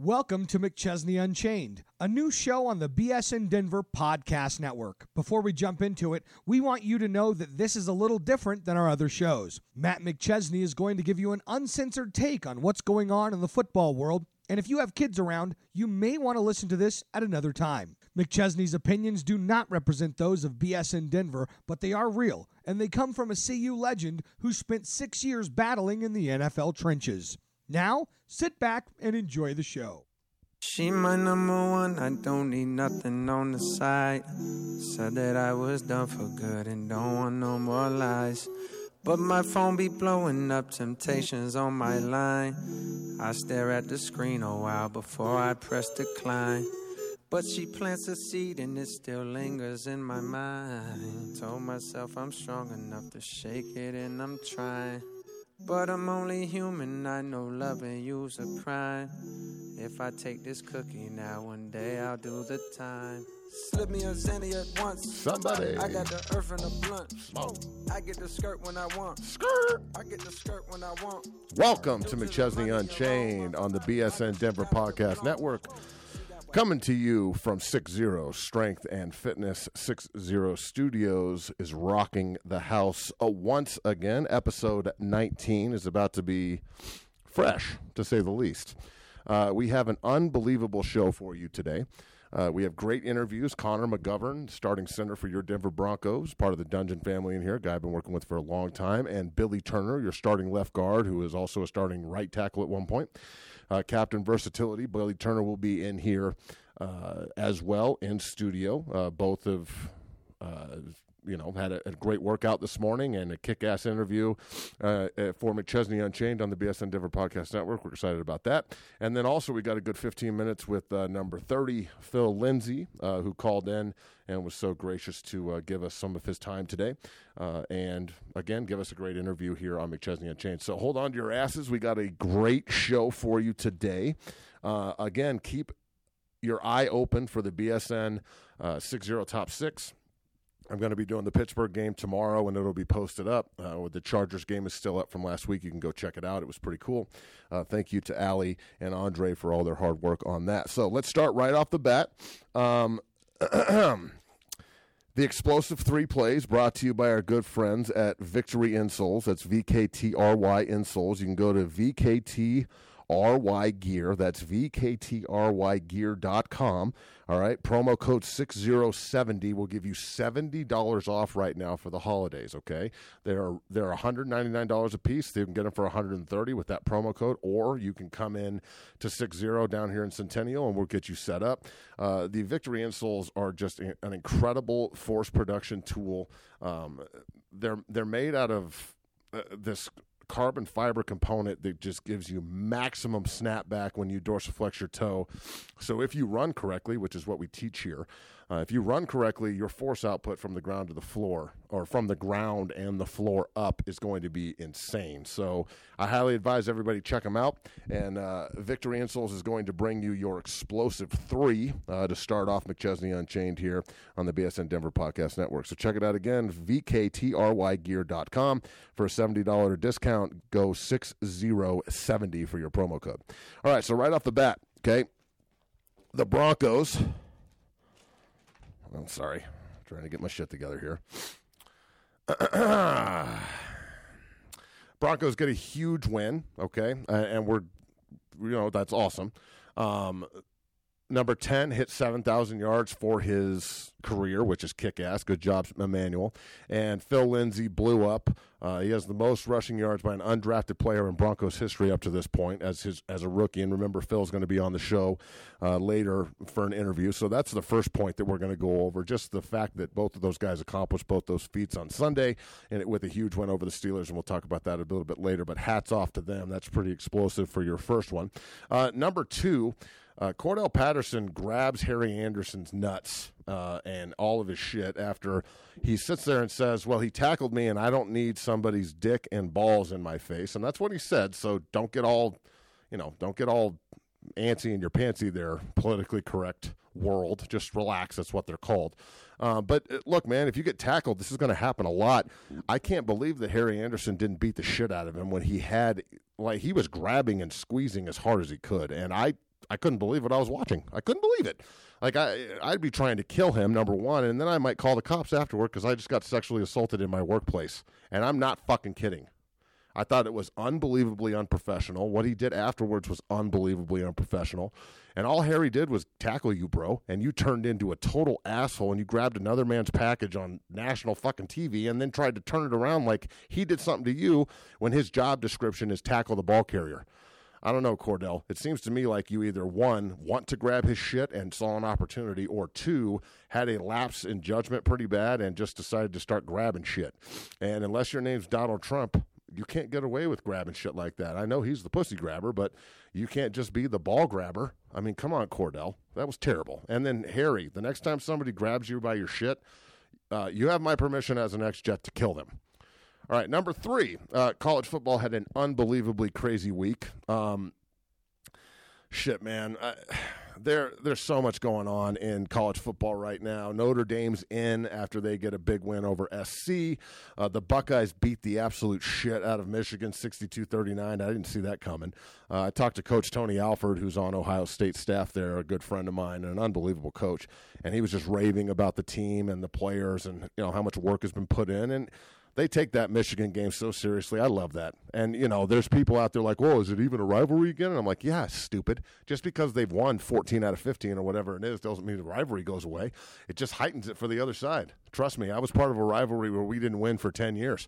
Welcome to McChesney Unchained, a new show on the BSN Denver Podcast Network. Before we jump into it, we want you to know that this is a little different than our other shows. Matt McChesney is going to give you an uncensored take on what's going on in the football world, and if you have kids around, you may want to listen to this at another time. McChesney's opinions do not represent those of BSN Denver, but they are real, and they come from a CU legend who spent six years battling in the NFL trenches. Now, sit back and enjoy the show. She my number one, I don't need nothing on the side. Said that I was done for good and don't want no more lies. But my phone be blowing up temptations on my line. I stare at the screen a while before I press decline. But she plants a seed and it still lingers in my mind. Told myself I'm strong enough to shake it and I'm trying. But I'm only human, I know loving you's a crime. If I take this cookie now, one day I'll do the time. Slip me a Zanny at once. Somebody. I got the earth and the blunt. Smoke. I get the skirt when I want. Skirt. I get the skirt when I want. Welcome to McChesney Unchained on the BSN Denver Podcast Network. Coming to you from 60 Strength and Fitness 60 Studios is rocking the house uh, once again. Episode 19 is about to be fresh, to say the least. Uh, we have an unbelievable show for you today. Uh, we have great interviews. Connor McGovern, starting center for your Denver Broncos, part of the Dungeon family in here, guy I've been working with for a long time, and Billy Turner, your starting left guard, who is also a starting right tackle at one point. Uh, Captain Versatility, Billy Turner will be in here uh, as well in studio. Uh, both of uh, you know, had a, a, great workout this morning and a kick-ass interview uh, for McChesney Unchained on the BSN Denver Podcast Network. We're excited about that. And then also we got a good 15 minutes with uh, number 30, Phil Lindsay, uh, who called in and was so gracious to uh, give us some of his time today. Uh, and again, give us a great interview here on McChesney Unchained. So hold on to your asses. We got a great show for you today. Uh, again, keep your eye open for the BSN uh, 60 Top 6. I'm going to be doing the Pittsburgh game tomorrow, and it'll be posted up. Uh, the Chargers game is still up from last week. You can go check it out. It was pretty cool. Uh, thank you to Ali and Andre for all their hard work on that. So let's start right off the bat. Um, the explosive three plays brought to you by our good friends at Victory Insoles. That's V K T R Y Insoles. You can go to VKT. RY Gear. That's VKTRYgear.com. All right. Promo code 6070 will give you $70 off right now for the holidays. Okay. They're, they're $199 a piece. You can get them for 130 with that promo code, or you can come in to 60 down here in Centennial and we'll get you set up. Uh, the Victory insoles are just an incredible force production tool. Um, they're, they're made out of uh, this carbon fiber component that just gives you maximum snapback when you dorsiflex your toe. So if you run correctly, which is what we teach here, uh, if you run correctly, your force output from the ground to the floor, or from the ground and the floor up, is going to be insane. So I highly advise everybody check them out. And uh, Victory Insoles is going to bring you your explosive three uh, to start off McChesney Unchained here on the BSN Denver Podcast Network. So check it out again, vktrygear.com for a $70 discount. Go 6070 for your promo code. All right, so right off the bat, okay, the Broncos I'm sorry. I'm trying to get my shit together here. Broncos get a huge win, okay? And we're, you know, that's awesome. Um, number 10 hit 7,000 yards for his career, which is kick ass. Good job, Emmanuel. And Phil Lindsay blew up. Uh, he has the most rushing yards by an undrafted player in Broncos history up to this point as his as a rookie. And remember, Phil's going to be on the show uh, later for an interview. So that's the first point that we're going to go over. Just the fact that both of those guys accomplished both those feats on Sunday, and it, with a huge win over the Steelers. And we'll talk about that a little bit later. But hats off to them. That's pretty explosive for your first one. Uh, number two. Uh, Cordarrelle Patterson grabs Harry Anderson's nuts uh, and all of his shit after he sits there and says, Well, he tackled me and I don't need somebody's dick and balls in my face. And that's what he said. So don't get all, you know, don't get all antsy in your pantsy there, politically correct world. Just relax. That's what they're called. Uh, but uh, look, man, if you get tackled, this is going to happen a lot. I can't believe that Harry Anderson didn't beat the shit out of him when he had, like, he was grabbing and squeezing as hard as he could. And I I couldn't believe what I was watching. I couldn't believe it. Like I, I'd be trying to kill him, number one, and then I might call the cops afterward because I just got sexually assaulted in my workplace, and I'm not fucking kidding. I thought it was unbelievably unprofessional. What he did afterwards was unbelievably unprofessional. And all Harry did was tackle you, bro. And you turned into a total asshole and you grabbed another man's package on national fucking TV and then tried to turn it around like he did something to you when his job description is tackle the ball carrier. I don't know, Cordell. It seems to me like you either one want to grab his shit and saw an opportunity, or two had a lapse in judgment pretty bad and just decided to start grabbing shit. And unless your name's Donald Trump, you can't get away with grabbing shit like that. I know he's the pussy grabber, but you can't just be the ball grabber. I mean, come on, Cordell. That was terrible. And then Harry, the next time somebody grabs you by your shit, uh, you have my permission as an ex jet to kill them. All right, number three, uh, college football had an unbelievably crazy week. Um, shit, man. I, there there's so much going on in college football right now. Notre Dame's in after they get a big win over SC. Uh, the Buckeyes beat the absolute shit out of Michigan 62-39. I didn't see that coming. Uh, I talked to Coach Tony Alford, who's on Ohio State staff there, a good friend of mine, and an unbelievable coach. And he was just raving about the team and the players and you know how much work has been put in. And they take that Michigan game so seriously. I love that. And, you know, there's people out there like, whoa, is it even a rivalry again? And I'm like, yeah, stupid. Just because they've won 14 out of 15 or whatever it is doesn't mean the rivalry goes away. It just heightens it for the other side. Trust me, I was part of a rivalry where we didn't win for 10 years.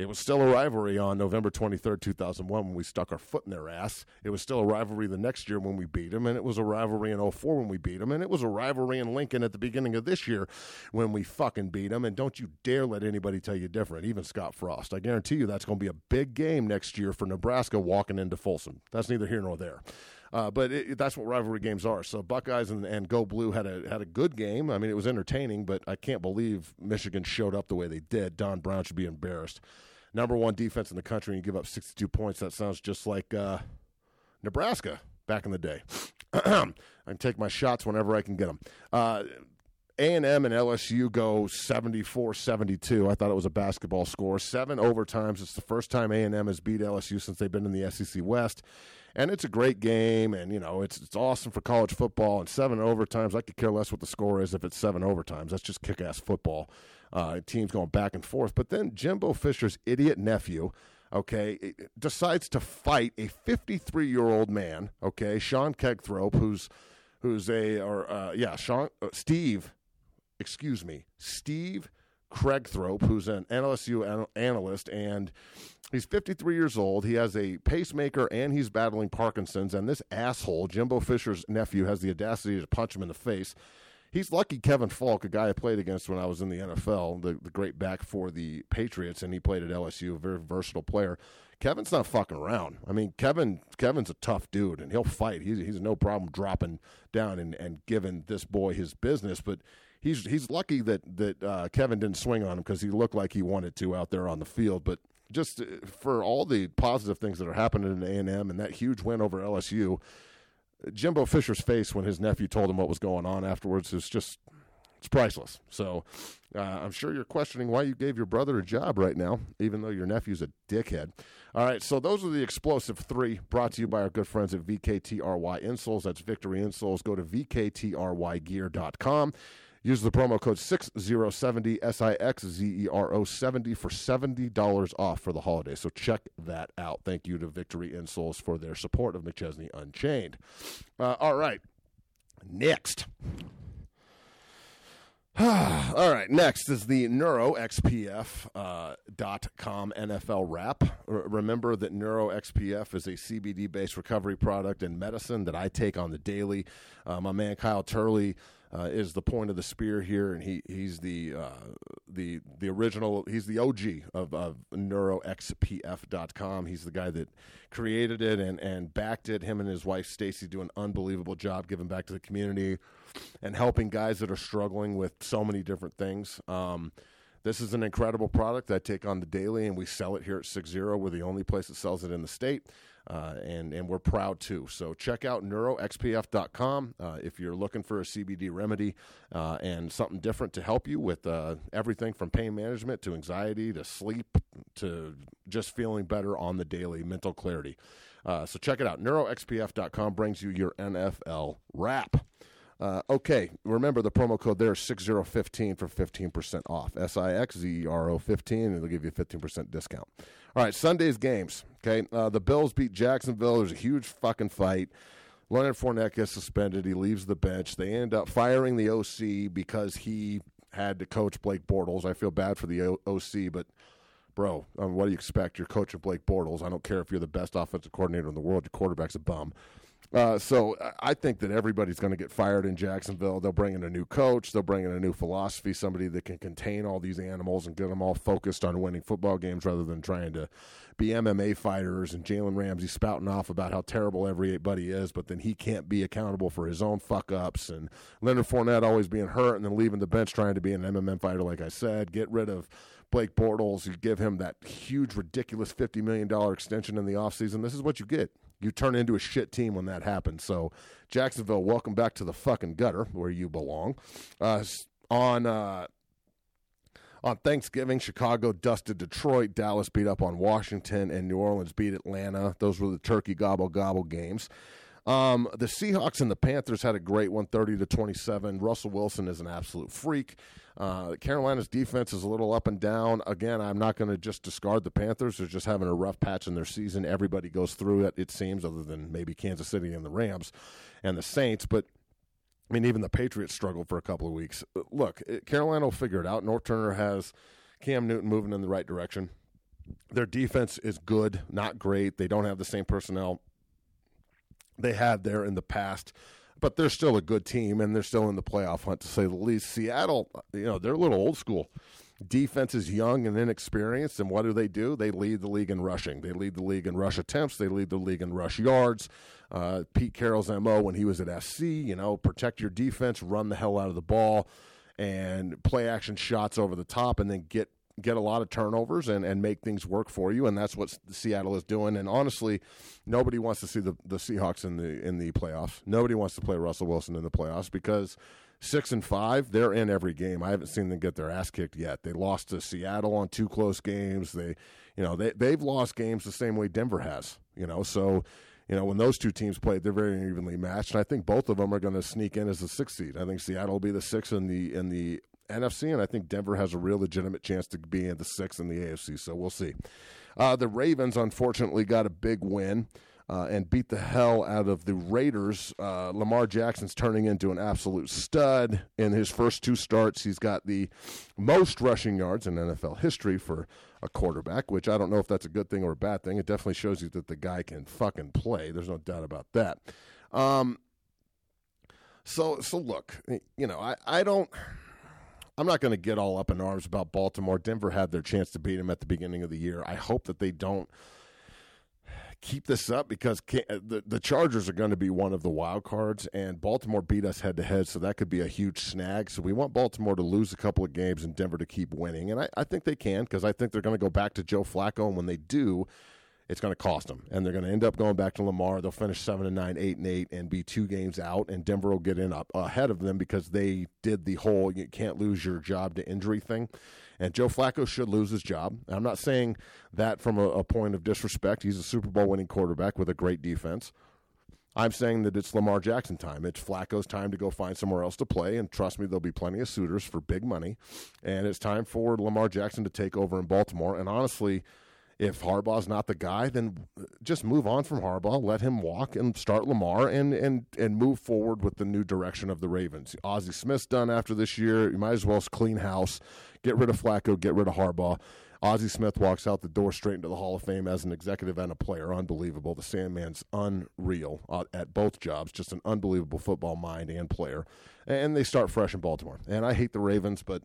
It was still a rivalry on November 23rd, 2001 when we stuck our foot in their ass. It was still a rivalry the next year when we beat them, and it was a rivalry in 04 when we beat them, and it was a rivalry in Lincoln at the beginning of this year when we fucking beat them. And don't you dare let anybody tell you different, even Scott Frost. I guarantee you that's going to be a big game next year for Nebraska walking into Folsom. That's neither here nor there. Uh, but it, that's what rivalry games are. So Buckeyes and, and Go Blue had a had a good game. I mean, it was entertaining, but I can't believe Michigan showed up the way they did. Don Brown should be embarrassed number one defense in the country and you give up 62 points, that sounds just like uh, Nebraska back in the day. I can take my shots whenever I can get them. Uh, a&M and LSU go 74-72. I thought it was a basketball score. Seven overtimes. It's the first time A&M has beat LSU since they've been in the SEC West. And it's a great game, and, you know, it's it's awesome for college football. And seven overtimes, I could care less what the score is if it's seven overtimes. That's just kick-ass football uh, teams going back and forth. But then Jimbo Fisher's idiot nephew, okay, decides to fight a 53 year old man, okay, Sean Kegthrope, who's who's a or uh, yeah, Sean uh, Steve, excuse me, Steve Kragthorpe, who's an NLSU analyst, and he's 53 years old. He has a pacemaker and he's battling Parkinson's. And this asshole, Jimbo Fisher's nephew, has the audacity to punch him in the face he's lucky Kevin Faulk, a guy I played against when I was in the NFL, the, the great back for the Patriots, and he played at LSU, a very versatile player. Kevin's not fucking around. I mean, Kevin Kevin's a tough dude, and he'll fight. He's he's no problem dropping down and, and giving this boy his business. But he's he's lucky that that uh, Kevin didn't swing on him because he looked like he wanted to out there on the field. But just uh, for all the positive things that are happening in A and M and that huge win over LSU, Jimbo Fisher's face when his nephew told him what was going on afterwards is just it's priceless. So uh, I'm sure you're questioning why you gave your brother a job right now, even though your nephew's a dickhead. All right, so those are the explosive three brought to you by our good friends at VKTRY Insoles. That's Victory Insoles. Go to VKTRYgear.com. Use the promo code 6070 S I X Z E R O 70 for $70 off for the holiday. So check that out. Thank you to Victory Insoles for their support of McChesney Unchained. Uh, all right. Next. All right, next is the NeuroXPF.com uh, NFL wrap. R- remember that NeuroXPF is a CBD based recovery product and medicine that I take on the daily. Uh, my man Kyle Turley uh, is the point of the spear here, and he he's the uh, the the original. He's the OG of, of NeuroXPF.com. He's the guy that created it and and backed it. Him and his wife Stacy do an unbelievable job giving back to the community and helping guys that are struggling with so many different things. Um, this is an incredible product I take on the daily, and we sell it here at Six Zero. We're the only place that sells it in the state uh, and and we're proud too. So check out neuroxpf.com uh, if you're looking for a CBD remedy uh, and something different to help you with uh, everything from pain management to anxiety to sleep to just feeling better on the daily, mental clarity. Uh, so check it out. NeuroXPF.com brings you your NFL wrap. Uh, okay, remember the promo code there is 6015 for 15% off. S I X Z E R O 15, and it'll give you a 15% discount. All right, Sunday's games. Okay, uh, the Bills beat Jacksonville. There's a huge fucking fight. Leonard Fournette gets suspended. He leaves the bench. They end up firing the OC because he had to coach Blake Bortles. I feel bad for the o- OC, but bro, um, what do you expect? You're coaching Blake Bortles. I don't care if you're the best offensive coordinator in the world. Your quarterback's a bum. Uh, so I think that everybody's going to get fired in Jacksonville. They'll bring in a new coach. They'll bring in a new philosophy, somebody that can contain all these animals and get them all focused on winning football games rather than trying to be MMA fighters and Jalen Ramsey spouting off about how terrible everybody is, but then he can't be accountable for his own fuck ups. And Leonard Fournette always being hurt and then leaving the bench trying to be an MMA fighter, like I said. Get rid of Blake Bortles. You give him that huge, ridiculous $50 million extension in the offseason. This is what you get. You turn into a shit team when that happens. So, Jacksonville, welcome back to the fucking gutter where you belong. Uh, on uh, on Thanksgiving, Chicago dusted Detroit, Dallas beat up on Washington, and New Orleans beat Atlanta. Those were the turkey gobble gobble games. Um, the Seahawks and the Panthers had a great one, 30 to 27. Russell Wilson is an absolute freak. Uh, Carolina's defense is a little up and down. Again, I'm not going to just discard the Panthers. They're just having a rough patch in their season. Everybody goes through it, it seems, other than maybe Kansas City and the Rams and the Saints. But I mean, even the Patriots struggled for a couple of weeks. Look, Carolina will figure it out. Norv Turner has Cam Newton moving in the right direction. Their defense is good, not great. They don't have the same personnel they had there in the past, but they're still a good team and they're still in the playoff hunt to say the least. Seattle, you know, they're a little old school. Defense is young and inexperienced, and what do they do? They lead the league in rushing. They lead the league in rush attempts. They lead the league in rush yards. Uh, Pete Carroll's mo when he was at SC, you know, protect your defense, run the hell out of the ball, and play action shots over the top, and then get get a lot of turnovers and, and make things work for you, and that's what Seattle is doing. And honestly, nobody wants to see the, the Seahawks in the in the playoffs. Nobody wants to play Russell Wilson in the playoffs because six and five, they're in every game. I haven't seen them get their ass kicked yet. They lost to Seattle on two close games. They, you know, they they've lost games the same way Denver has. You know, so. You know, when those two teams played, they're very evenly matched, and I think both of them are going to sneak in as the sixth seed. I think Seattle will be the sixth in the in the NFC, and I think Denver has a real legitimate chance to be in the sixth in the AFC. So we'll see. Uh, the Ravens, unfortunately, got a big win. Uh, and beat the hell out of the Raiders. Uh, Lamar Jackson's turning into an absolute stud in his first two starts. He's got the most rushing yards in NFL history for a quarterback, which I don't know if that's a good thing or a bad thing. It definitely shows you that the guy can fucking play. There's no doubt about that. Um, so, so look, you know, I, I don't. I'm not going to get all up in arms about Baltimore. Denver had their chance to beat them at the beginning of the year. I hope that they don't keep this up because the the Chargers are going to be one of the wild cards, and Baltimore beat us head to head, so that could be a huge snag. So we want Baltimore to lose a couple of games and Denver to keep winning, and I, I think they can because I think they're going to go back to Joe Flacco, and when they do, it's going to cost them, and they're going to end up going back to Lamar. They'll finish seven and nine, eight and eight, and be two games out, and Denver will get in up ahead of them because they did the whole you can't lose your job to injury thing. And Joe Flacco should lose his job. I'm not saying that from a, a point of disrespect. He's a Super Bowl winning quarterback with a great defense. I'm saying that it's Lamar Jackson time. It's Flacco's time to go find somewhere else to play. And trust me, there'll be plenty of suitors for big money. And it's time for Lamar Jackson to take over in Baltimore. And honestly, if Harbaugh's not the guy, then just move on from Harbaugh, let him walk and start Lamar and and and move forward with the new direction of the Ravens. Ozzie Smith's done after this year. You might as well clean house, get rid of Flacco, get rid of Harbaugh. Ozzie Smith walks out the door straight into the Hall of Fame as an executive and a player. Unbelievable. The Sandman's unreal uh, at both jobs. Just an unbelievable football mind and player. And they start fresh in Baltimore. And I hate the Ravens, but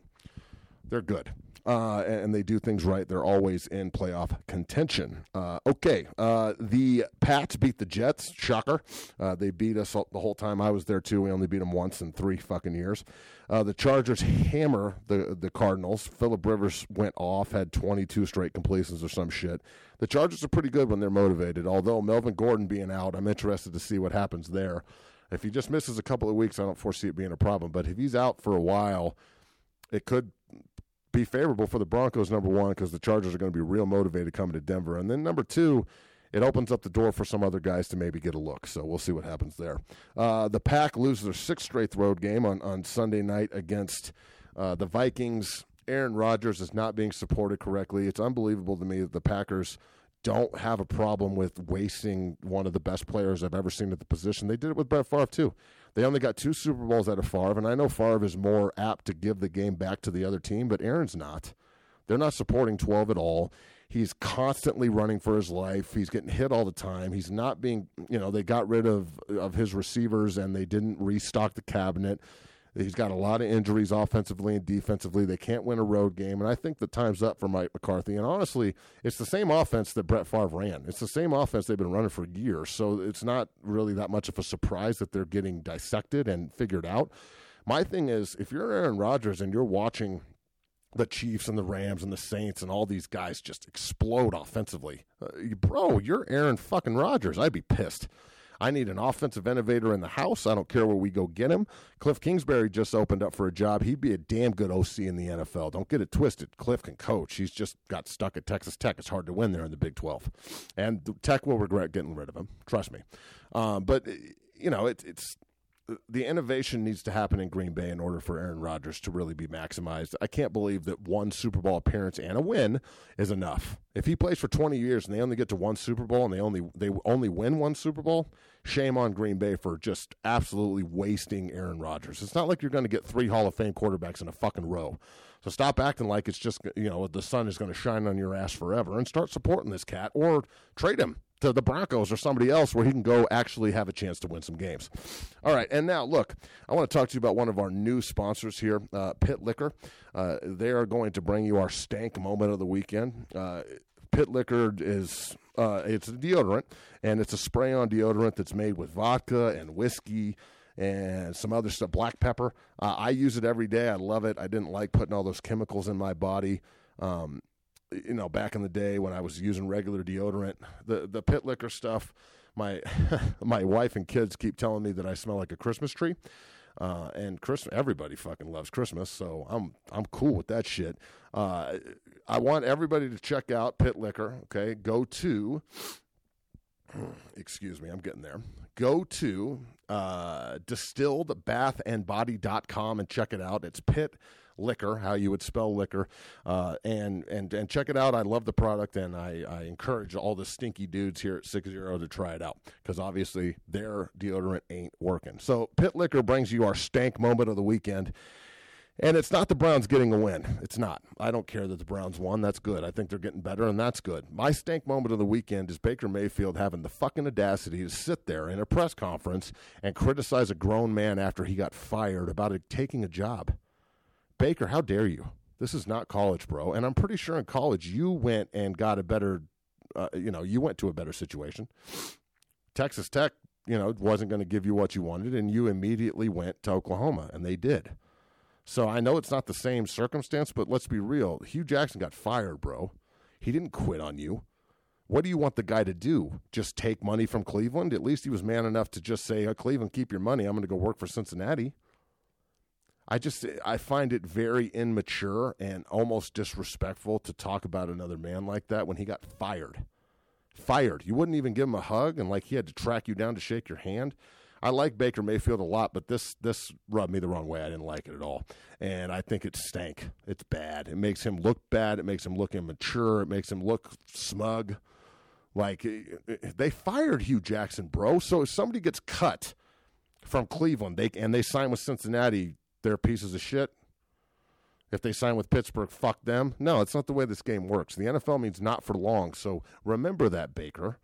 they're good uh, and they do things right. They're always in playoff contention. Uh, okay, uh, the Pats beat the Jets. Shocker. Uh, they beat us the whole time I was there too. We only beat them once in three fucking years. Uh, the Chargers hammer the the Cardinals. Philip Rivers went off, had 22 straight completions or some shit. The Chargers are pretty good when they're motivated. Although Melvin Gordon being out, I'm interested to see what happens there. If he just misses a couple of weeks, I don't foresee it being a problem. But if he's out for a while, it could be favorable for the Broncos, number one, because the Chargers are going to be real motivated coming to Denver. And then number two, it opens up the door for some other guys to maybe get a look. So we'll see what happens there. Uh, the Pack lose their sixth straight road game on, on Sunday night against uh, the Vikings. Aaron Rodgers is not being supported correctly. It's unbelievable to me that the Packers don't have a problem with wasting one of the best players I've ever seen at the position. They did it with Brett Favre too. They only got two Super Bowls out of Favre, and I know Favre is more apt to give the game back to the other team, but Aaron's not. They're not supporting 12 at all. He's constantly running for his life. He's getting hit all the time. He's not being, you know, they got rid of of his receivers and they didn't restock the cabinet. He's got a lot of injuries offensively and defensively. They can't win a road game. And I think the time's up for Mike McCarthy. And honestly, it's the same offense that Brett Favre ran. It's the same offense they've been running for years. So it's not really that much of a surprise that they're getting dissected and figured out. My thing is, if you're Aaron Rodgers and you're watching the Chiefs and the Rams and the Saints and all these guys just explode offensively, uh, bro, you're Aaron fucking Rodgers. I'd be pissed. I need an offensive innovator in the house. I don't care where we go get him. Cliff Kingsbury just opened up for a job. He'd be a damn good OC in the NFL. Don't get it twisted. Cliff can coach. He's just got stuck at Texas Tech. It's hard to win there in the Big 12. And Tech will regret getting rid of him. Trust me. Um, but, you know, it, it's the innovation needs to happen in Green Bay in order for Aaron Rodgers to really be maximized. I can't believe that one Super Bowl appearance and a win is enough. If he plays for 20 years and they only get to one Super Bowl and they only they only win one Super Bowl, shame on Green Bay for just absolutely wasting Aaron Rodgers. It's not like you're going to get three Hall of Fame quarterbacks in a fucking row. So stop acting like it's just you know the sun is going to shine on your ass forever and start supporting this cat or trade him to the Broncos or somebody else where he can go actually have a chance to win some games. All right, and now look, I want to talk to you about one of our new sponsors here, uh, Pit Liquor. Uh, they are going to bring you our stank moment of the weekend. Uh, Pit Liquor is uh, it's a deodorant, and it's a spray-on deodorant that's made with vodka and whiskey and some other stuff, black pepper. Uh, I use it every day. I love it. I didn't like putting all those chemicals in my body. Um, you know, back in the day when I was using regular deodorant, the the pit liquor stuff. My my wife and kids keep telling me that I smell like a Christmas tree. Uh, and Christmas, everybody fucking loves Christmas, so I'm I'm cool with that shit. Uh, I want everybody to check out Pit Liquor. Okay, go to. Excuse me, I'm getting there. Go to uh, distilledbathandbody.com and check it out. It's Pit liquor, how you would spell liquor, uh, and and and check it out. I love the product, and I, I encourage all the stinky dudes here at Six Zero to try it out because obviously their deodorant ain't working. So Pit Liquor brings you our stank moment of the weekend. And it's not the Browns getting a win. It's not. I don't care that the Browns won. That's good. I think they're getting better, and that's good. My stank moment of the weekend is Baker Mayfield having the fucking audacity to sit there in a press conference and criticize a grown man after he got fired about taking a job. Baker, how dare you? This is not college, bro. And I'm pretty sure in college you went and got a better, uh, you know, you went to a better situation. Texas Tech, you know, wasn't going to give you what you wanted, and you immediately went to Oklahoma, and they did. So I know it's not the same circumstance, but let's be real. Hue Jackson got fired, bro. He didn't quit on you. What do you want the guy to do? Just take money from Cleveland? At least he was man enough to just say, oh, Cleveland, keep your money. I'm going to go work for Cincinnati. I just I find it very immature and almost disrespectful to talk about another man like that when he got fired. Fired. You wouldn't even give him a hug and like he had to track you down to shake your hand. I like Baker Mayfield a lot, but this this rubbed me the wrong way. I didn't like it at all, and I think it stank. It's bad. It makes him look bad. It makes him look immature. It makes him look smug. Like eh, eh, they fired Hue Jackson, bro. So if somebody gets cut from Cleveland, they and they sign with Cincinnati, they're pieces of shit. If they sign with Pittsburgh, fuck them. No, it's not the way this game works. The NFL means not for long. So remember that, Baker.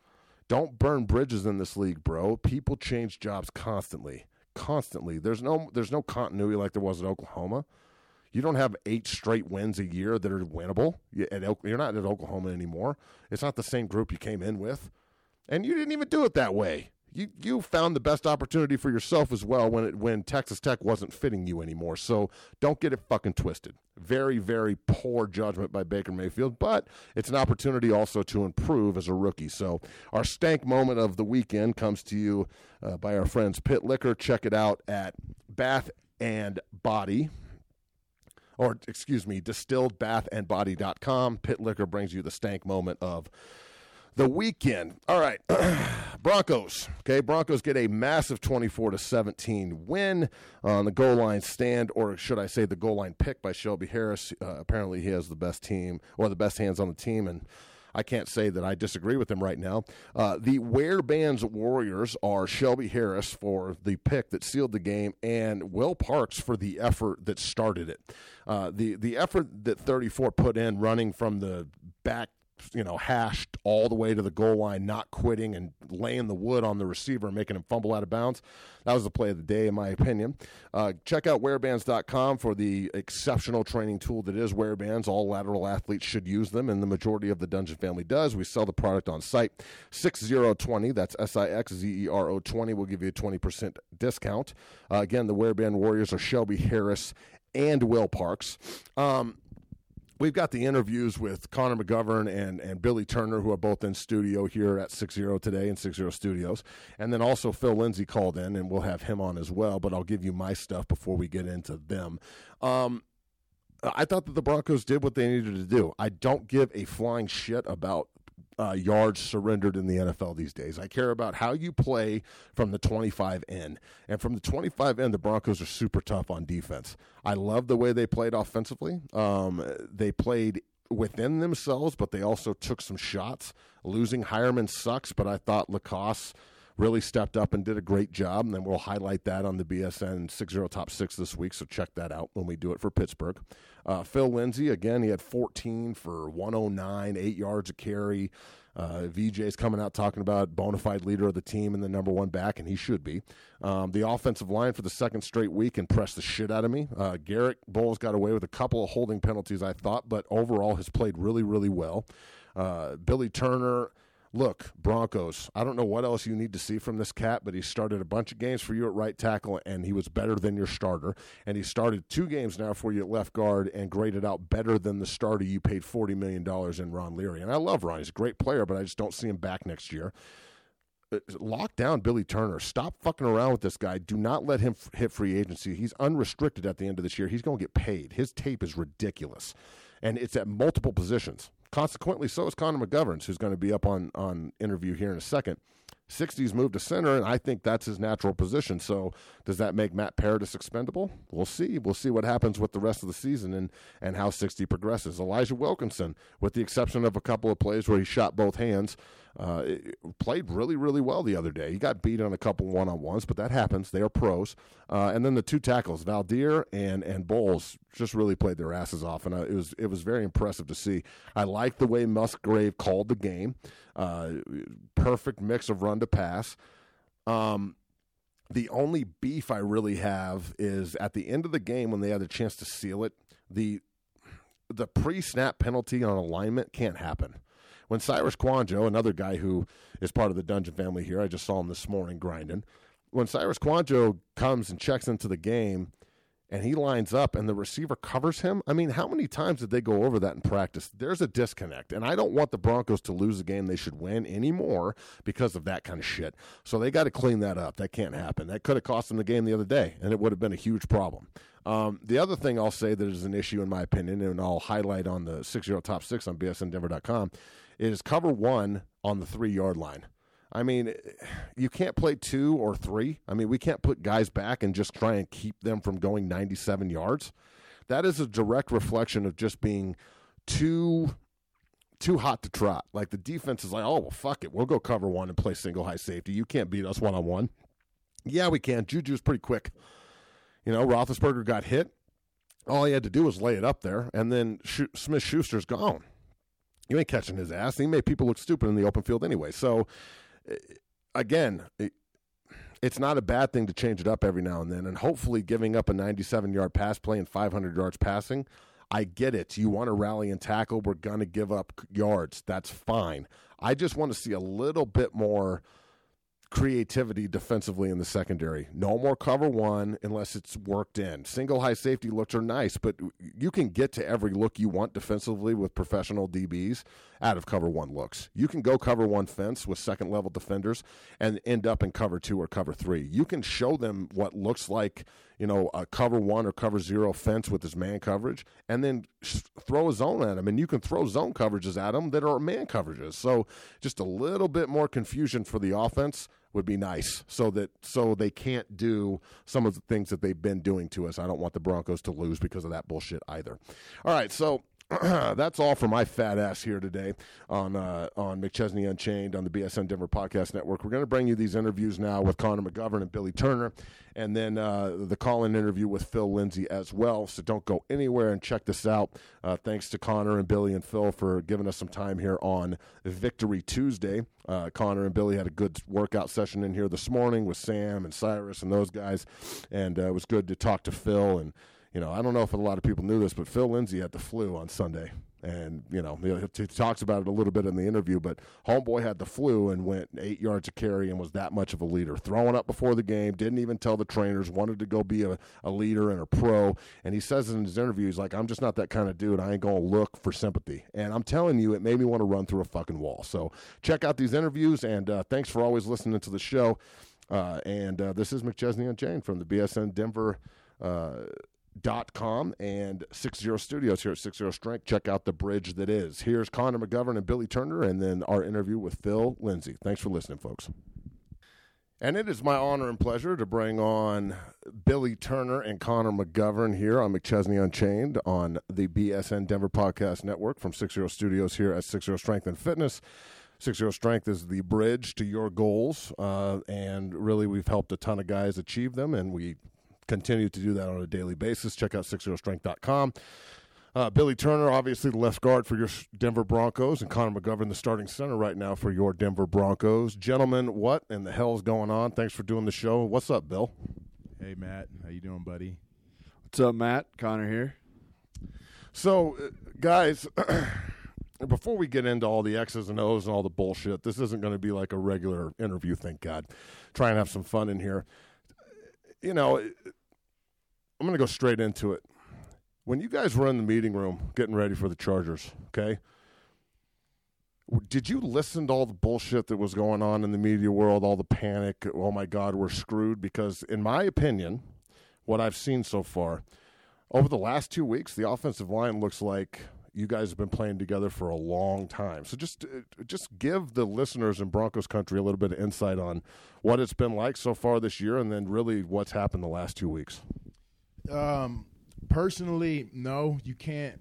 Don't burn bridges in this league, bro. People change jobs constantly. Constantly. There's no there's no continuity like there was at Oklahoma. You don't have eight straight wins a year that are winnable. You're not at Oklahoma anymore. It's not the same group you came in with. And you didn't even do it that way you you found the best opportunity for yourself as well when it when Texas Tech wasn't fitting you anymore. So don't get it fucking twisted. Very very poor judgment by Baker Mayfield, but it's an opportunity also to improve as a rookie. So our stank moment of the weekend comes to you uh, by our friends Pit Liquor. Check it out at Bath and Body or excuse me, distilledbathandbody.com. Pit Liquor brings you the stank moment of the weekend. All right, Broncos. Okay, Broncos get a massive twenty-four to seventeen win on the goal line stand, or should I say, the goal line pick by Shelby Harris. Uh, apparently, he has the best team or the best hands on the team, and I can't say that I disagree with him right now. Uh, the Wear Bands Warriors are Shelby Harris for the pick that sealed the game, and Will Parks for the effort that started it. Uh, the the effort that 34 put in running from the back you know, hashed all the way to the goal line, not quitting and laying the wood on the receiver and making him fumble out of bounds. That was the play of the day, in my opinion. Uh, check out wearbands.com for the exceptional training tool that is wearbands. All lateral athletes should use them, and the majority of the Dungeon family does. We sell the product on site. 6020, that's S I X Z E R O 20, will give you a 20% discount. Uh, again, the Wearband Warriors are Shelby Harris and Will Parks. Um, we've got the interviews with Connor McGovern and, and Billy Turner, who are both in studio here at 60 today in 60 Studios. And then also Phil Lindsay called in, and we'll have him on as well. But I'll give you my stuff before we get into them. Um, I thought that the Broncos did what they needed to do. I don't give a flying shit about uh, yards surrendered in the NFL these days. I care about how you play from the 25 in. And from the 25 in, the Broncos are super tough on defense. I love the way they played offensively. Um, they played within themselves, but they also took some shots. Losing Heuerman sucks, but I thought LaCosse really stepped up and did a great job. And then we'll highlight that on the BSN 60 Top 6 this week. So check that out when we do it for Pittsburgh. Uh, Phil Lindsay, again, he had 14 for 109, eight yards a carry. Uh, VJ's coming out talking about bona fide leader of the team and the number one back, and he should be. Um, the offensive line for the second straight week impressed the shit out of me. Uh, Garett Bolles got away with a couple of holding penalties, I thought, but overall has played really, really well. Uh, Billy Turner look, Broncos, I don't know what else you need to see from this cat, but he started a bunch of games for you at right tackle, and he was better than your starter. And he started two games now for you at left guard and graded out better than the starter you paid $40 million in Ron Leary. And I love Ron. He's a great player, but I just don't see him back next year. Uh, lock down Billy Turner. Stop fucking around with this guy. Do not let him f- hit free agency. He's unrestricted at the end of this year. He's going to get paid. His tape is ridiculous. And it's at multiple positions. Consequently, so is Connor McGovern's, who's going to be up on, on interview here in a second. 60's moved to center, and I think that's his natural position. So, does that make Matt Paradis expendable? We'll see. We'll see what happens with the rest of the season and, and how 60 progresses. Elijah Wilkinson, with the exception of a couple of plays where he shot both hands, uh, played really, really well the other day. He got beat on a couple one on ones, but that happens. They are pros. Uh, and then the two tackles, Veldheer and and Bolles, just really played their asses off, and uh, it was it was very impressive to see. I like the way Musgrave called the game. Uh, perfect mix of run to pass. Um, the only beef I really have is at the end of the game when they had a chance to seal it. The the pre snap penalty on alignment can't happen. When Cyrus Kouandjio, another guy who is part of the Dungeon family here, I just saw him this morning grinding. When Cyrus Kouandjio comes and checks into the game and he lines up and the receiver covers him. I mean, how many times did they go over that in practice? There's a disconnect. And I don't want the Broncos to lose a game they should win anymore because of that kind of shit. So they got to clean that up. That can't happen. That could have cost them the game the other day, and it would have been a huge problem. Um, the other thing I'll say that is an issue, in my opinion, and I'll highlight on the six year old top six on bsndenver.com, is cover one on the three yard line. I mean, you can't play two or three. I mean, we can't put guys back and just try and keep them from going 97 yards. That is a direct reflection of just being too too hot to trot. Like the defense is like, oh well, fuck it, we'll go cover one and play single high safety. You can't beat us one on one. Yeah, we can. Juju's pretty quick. You know, Roethlisberger got hit. All he had to do was lay it up there, and then Smith Schuster's gone. You ain't catching his ass. He made people look stupid in the open field anyway. So eh, again, it, it's not a bad thing to change it up every now and then. And hopefully, giving up a 97 yard pass play and 500 yards passing, I get it. You want to rally and tackle. We're going to give up yards. That's fine. I just want to see a little bit more creativity defensively in the secondary. No more cover one unless it's worked in. Single high safety looks are nice, but you can get to every look you want defensively with professional DBs out of cover one looks. You can go cover one fence with second level defenders and end up in cover two or cover three. You can show them what looks like you know, a cover one or cover zero fence with his man coverage, and then throw a zone at him. And you can throw zone coverages at him that are man coverages. So just a little bit more confusion for the offense would be nice so that so they can't do some of the things that they've been doing to us. I don't want the Broncos to lose because of that bullshit either. All right, so that's all for my fat ass here today on uh, on McChesney Unchained on the BSN Denver Podcast Network. We're going to bring you these interviews now with Connor McGovern and Billy Turner, and then uh, the call-in interview with Phil Lindsay as well. So don't go anywhere and check this out. Uh, thanks to Connor and Billy and Phil for giving us some time here on Victory Tuesday. Uh, Connor and Billy had a good workout session in here this morning with Sam and Cyrus and those guys, and uh, it was good to talk to Phil and you know, I don't know if a lot of people knew this, but Phil Lindsay had the flu on Sunday. And, you know, he talks about it a little bit in the interview, but Homeboy had the flu and went eight yards to carry and was that much of a leader. Throwing up before the game, didn't even tell the trainers, wanted to go be a, a leader and a pro. And he says in his interview, he's like, I'm just not that kind of dude. I ain't going to look for sympathy. And I'm telling you, it made me want to run through a fucking wall. So check out these interviews, and uh, thanks for always listening to the show. Uh, and uh, this is McChesney Unchained from the BSN Denver. Uh, dot com and 60 studios here at 60 strength. Check out the bridge that is. Here's connor mcgovern and billy turner and then our interview with phil lindsay. Thanks for listening folks. And it is my honor and pleasure to bring on Billy Turner and Connor McGovern here on McChesney Unchained on the BSN Denver Podcast Network from 60 Studios here at 60 Strength and Fitness. 60 Strength is the bridge to your goals, uh, and really we've helped a ton of guys achieve them, and we continue to do that on a daily basis. Check out 60strength.com. Uh, Billy Turner, obviously the left guard for your Denver Broncos, and Connor McGovern, the starting center right now for your Denver Broncos. Gentlemen, what in the hell is going on? Thanks for doing the show. What's up, Bill? Hey, Matt. How you doing, buddy? What's up, Matt? Connor here. So, uh, guys, before we get into all the X's and O's and all the bullshit, this isn't going to be like a regular interview, thank God. Try and have some fun in here. You know, I'm going to go straight into it. When you guys were in the meeting room getting ready for the Chargers, okay? Did you listen to all the bullshit that was going on in the media world, all the panic? Oh my God, we're screwed. Because, in my opinion, what I've seen so far, over the last two weeks, the offensive line looks like you guys have been playing together for a long time. So just uh, just give the listeners in Broncos country a little bit of insight on what it's been like so far this year, and then really what's happened the last two weeks. Um, personally, no, you can't.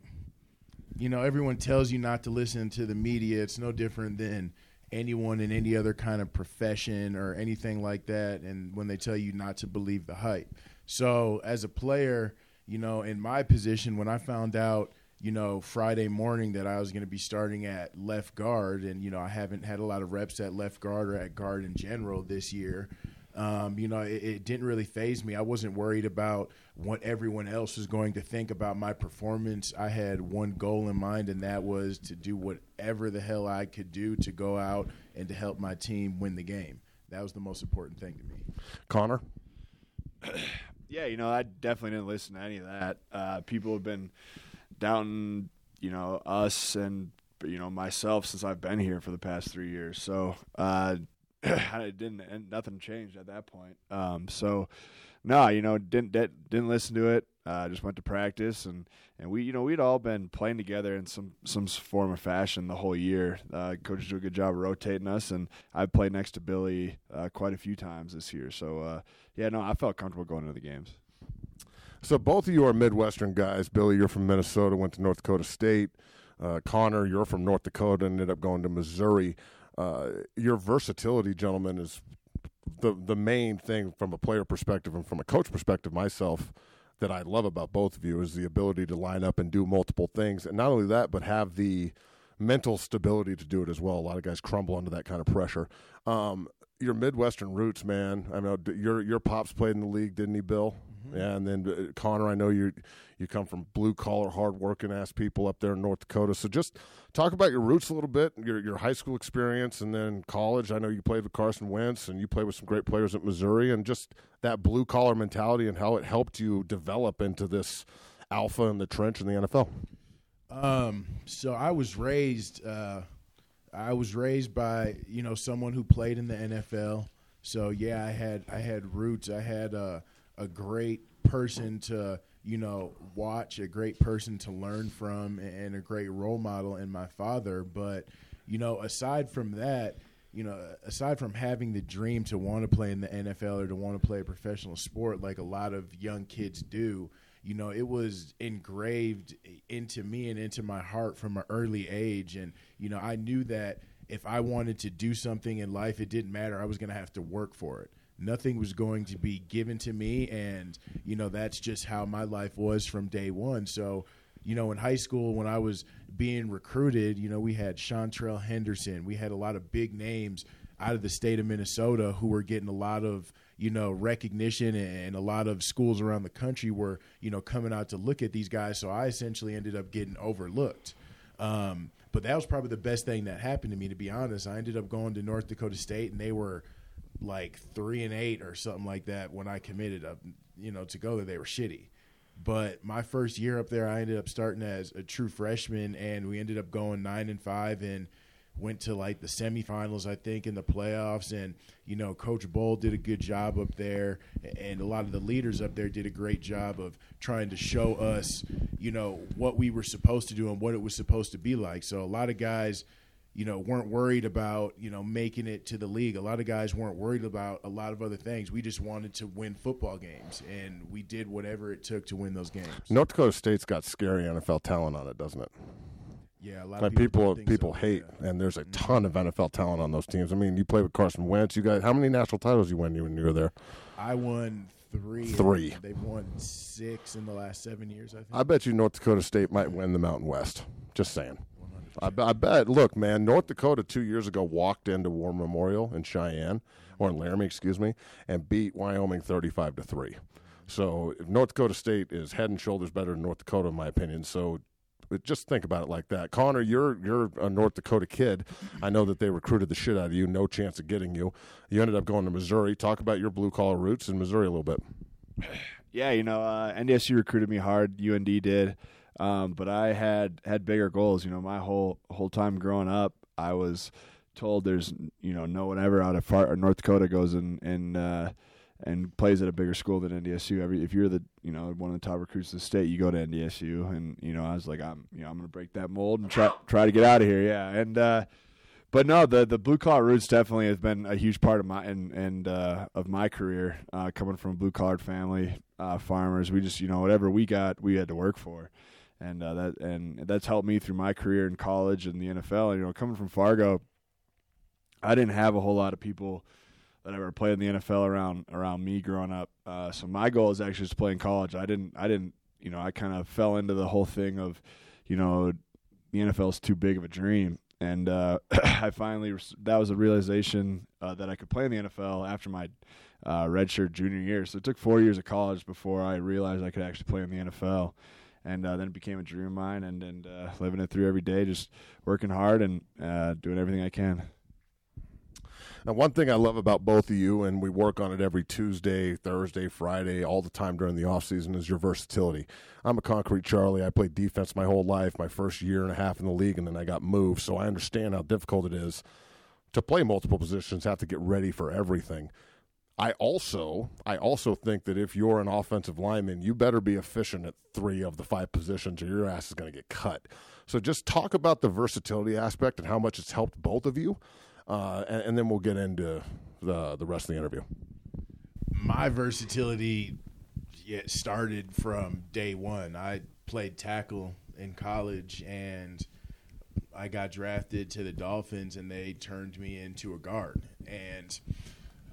You know, everyone tells you not to listen to the media. It's no different than anyone in any other kind of profession or anything like that. And when they tell you not to believe the hype. So, as a player, you know, in my position, when I found out, you know, Friday morning that I was going to be starting at left guard, and, you know, I haven't had a lot of reps at left guard or at guard in general this year. Um, you know, it, it, didn't really phase me. I wasn't worried about what everyone else was going to think about my performance. I had one goal in mind, and that was to do whatever the hell I could do to go out and to help my team win the game. That was the most important thing to me. Connor? yeah, you know, I definitely didn't listen to any of that. Uh, people have been doubting, you know, us and you know myself since I've been here for the past three years. So uh, I didn't, and nothing changed at that point. Um, so, no, you know, didn't didn't listen to it. Uh, just went to practice, and, and we, you know, we'd all been playing together in some some form or fashion the whole year. Uh, coaches do a good job rotating us, and I've played next to Billy uh, quite a few times this year. So, uh, yeah, no, I felt comfortable going into the games. So both of you are Midwestern guys. Billy, you're from Minnesota, went to North Dakota State. Uh, Connor, you're from North Dakota, ended up going to Missouri uh, your versatility, gentlemen, is the the main thing from a player perspective and from a coach perspective. Myself, that I love about both of you is the ability to line up and do multiple things, and not only that, but have the mental stability to do it as well. A lot of guys crumble under that kind of pressure. Um, your Midwestern roots, man. I know your your pops played in the league, didn't he, Bill? Mm-hmm. Yeah, and then uh, Connor, I know you you come from blue collar, hard working ass people up there in North Dakota. So just talk about your roots a little bit, your your high school experience, and then college. I know you played with Carson Wentz, and you played with some great players at Missouri, and just that blue collar mentality and how it helped you develop into this alpha in the trench in the NFL. Um, so I was raised. Uh, I was raised by you know someone who played in the NFL. So yeah, I had I had roots. I had uh, a great person to you know watch, a great person to learn from, and a great role model in my father. But you know, aside from that, you know, aside from having the dream to want to play in the NFL or to want to play a professional sport like a lot of young kids do, you know, it was engraved into me and into my heart from an early age. And, you know, I knew that if I wanted to do something in life, it didn't matter. I was going to have to work for it. Nothing was going to be given to me. And, you know, that's just how my life was from day one. So, you know, in high school when I was being recruited, you know, we had Seantrel Henderson. We had a lot of big names out of the state of Minnesota who were getting a lot of, you know, recognition and a lot of schools around the country were, you know, coming out to look at these guys. So I essentially ended up getting overlooked. Um, but that was probably the best thing that happened to me, to be honest. I ended up going to North Dakota State, and they were like three and eight or something like that when I committed. Up, you know, to go there, they were shitty. But my first year up there, I ended up starting as a true freshman, and we ended up going nine and five, and went to like the semifinals, I think, in the playoffs. And you know, Coach Bohl did a good job up there, and a lot of the leaders up there did a great job of trying to show us, you know, what we were supposed to do and what it was supposed to be like. So a lot of guys you know, weren't worried about, you know, making it to the league. A lot of guys weren't worried about a lot of other things. We just wanted to win football games, and we did whatever it took to win those games. North Dakota State's got scary NFL talent on it, doesn't it? Yeah, a lot like of people people people, so, hate, yeah. and there's a mm-hmm. ton of NFL talent on those teams. I mean, you play with Carson Wentz. You got how many national titles you win when you were there? I won three. Three. They've won six in the last seven years. I think. I bet you North Dakota State might win the Mountain West. Just saying. I, I bet. Look, man, North Dakota two years ago walked into War Memorial in Cheyenne or in Laramie, excuse me, and beat Wyoming thirty-five to three. So North Dakota State is head and shoulders better than North Dakota, in my opinion. So just think about it like that. Connor, you're you're a North Dakota kid. I know that they recruited the shit out of you. No chance of getting you. You ended up going to Missouri. Talk about your blue collar roots in Missouri a little bit. Yeah, you know, uh, NDSU recruited me hard. UND did, um, but I had had bigger goals. You know, my whole whole time growing up, I was told there's you know no one ever out of far, or North Dakota goes and and uh, and plays at a bigger school than NDSU. Every if you're the you know one of the top recruits of the state, you go to NDSU, and you know I was like I'm you know I'm gonna break that mold and try try to get out of here. Yeah, and. uh but no, the the blue collar roots definitely has been a huge part of my and and uh, of my career. Uh, coming from a blue collar family, uh, farmers, we just you know whatever we got, we had to work for, and uh, that and that's helped me through my career in college and the NFL. You know, coming from Fargo, I didn't have a whole lot of people that ever played in the NFL around around me growing up. Uh, so my goal is actually to play in college. I didn't I didn't you know I kind of fell into the whole thing of you know the NFL is too big of a dream and uh, I finally that was a realization uh, that I could play in the NFL after my uh, redshirt junior year. So it took four years of college before I realized I could actually play in the NFL, and uh, then it became a dream of mine. And and uh, living it through every day, just working hard and uh, doing everything I can. Now, one thing I love about both of you, and we work on it every Tuesday, Thursday, Friday, all the time during the off season, is your versatility. I'm a concrete Charlie. I played defense my whole life, my first year and a half in the league, and then I got moved. So I understand how difficult it is to play multiple positions, have to get ready for everything. I also, I also think that if you're an offensive lineman, you better be efficient at three of the five positions, or your ass is going to get cut. So just talk about the versatility aspect and how much it's helped both of you uh, and, and, then we'll get into the the rest of the interview. My versatility started from day one. I played tackle in college, and I got drafted to the Dolphins, and they turned me into a guard, and.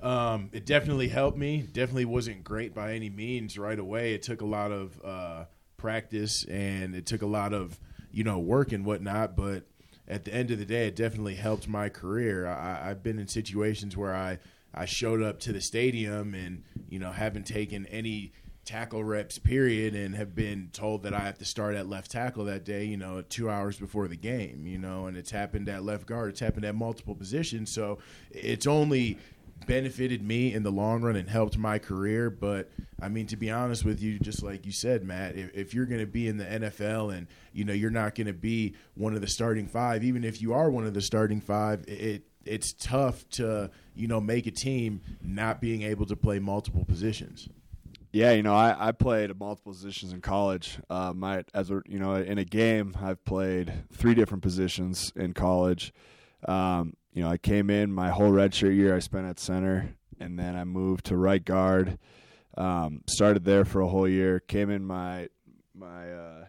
Um, it definitely helped me. Definitely wasn't great by any means right away. It took a lot of uh, practice and it took a lot of you know work and whatnot. But at the end of the day, it definitely helped my career. I, I've been in situations where I I showed up to the stadium and you know haven't taken any tackle reps period and have been told that I have to start at left tackle that day, you know, two hours before the game, you know, and it's happened at left guard, it's happened at multiple positions. So it's only benefited me in the long run and helped my career. But I mean, to be honest with you, just like you said, Matt, if, if you're going to be in the NFL and you know you're not going to be one of the starting five, even if you are one of the starting five, it it's tough to you know make a team not being able to play multiple positions. Yeah, you know, I, I played multiple positions in college. Uh, my as a you know in a game, I've played three different positions in college. Um, you know, I came in my whole redshirt year I spent at center, and then I moved to right guard. Um, started there for a whole year. Came in my my uh,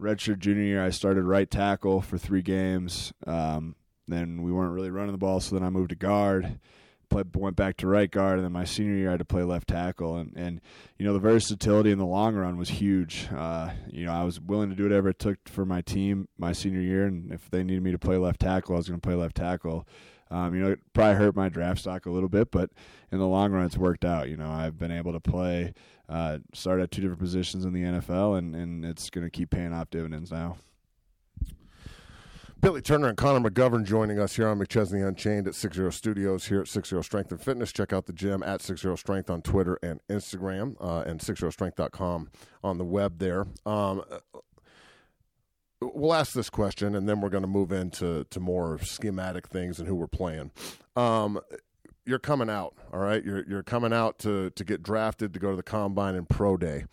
redshirt junior year. I started right tackle for three games. Um, then we weren't really running the ball, so then I moved to guard played, went back to right guard, and then my senior year I had to play left tackle. And, and you know the versatility in the long run was huge. Uh, you know I was willing to do whatever it took for my team my senior year, and if they needed me to play left tackle, I was going to play left tackle. Um, you know, it probably hurt my draft stock a little bit, but in the long run, it's worked out. You know, I've been able to play, uh, start at two different positions in the NFL, and, and it's going to keep paying off dividends now. Billy Turner and Connor McGovern joining us here on McChesney Unchained at 60 Studios here at 60 Strength and Fitness. Check out the gym at 60 Strength on Twitter and Instagram uh, and 60strength.com on the web there. Um, we'll ask this question and then we're going to move into to more schematic things and who we're playing. Um, you're coming out, all right? You're, you're coming out to, to get drafted to go to the combine and pro day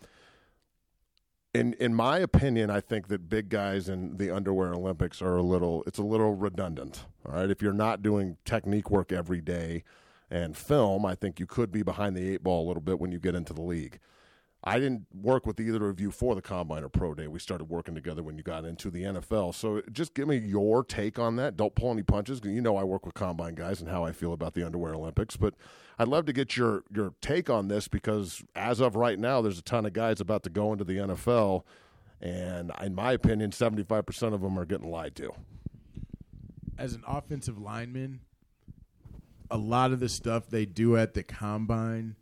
in in my opinion, I think that big guys in the underwear Olympics are a little it's a little redundant. All right, if you're not doing technique work every day and film, I think you could be behind the eight ball a little bit when you get into the league. I didn't work with either of you for the combine or pro day. We started working together when you got into the NFL. So just give me your take on that. Don't pull any punches. You know I work with combine guys and how I feel about the underwear Olympics, but I'd love to get your your take on this because as of right now, there's a ton of guys about to go into the NFL, and in my opinion, 75 percent of them are getting lied to. As an offensive lineman, a lot of the stuff they do at the combine,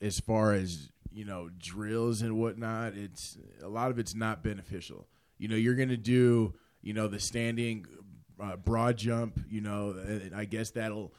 as far as you know drills and whatnot, it's a lot of it's not beneficial. You know, you're going to do you know the standing uh, broad jump. You know, I guess that'll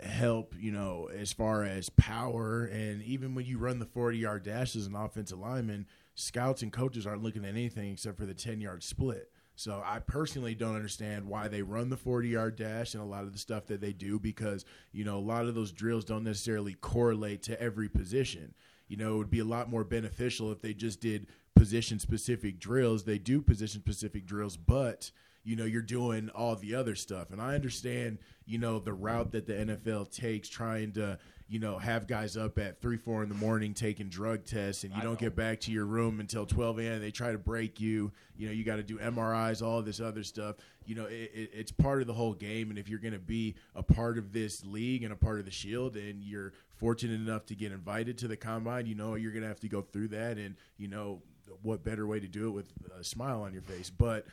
help, you know, as far as power. And even when you run the 40 yard dash as an offensive lineman, scouts and coaches aren't looking at anything except for the 10 yard split. So I personally don't understand why they run the 40 yard dash and a lot of the stuff that they do because, you know, a lot of those drills don't necessarily correlate to every position. You know, it would be a lot more beneficial if they just did position specific drills. They do position specific drills, but you know you're doing all the other stuff and i understand you know the route that the nfl takes trying to you know have guys up at 3 4 in the morning taking drug tests and you don't get back to your room until 12 a.m they try to break you you know you got to do mris all this other stuff. You know it, it, it's part of the whole game and if you're going to be a part of this league and a part of the shield and you're fortunate enough to get invited to the combine you know you're going to have to go through that and you know what better way to do it with a smile on your face. But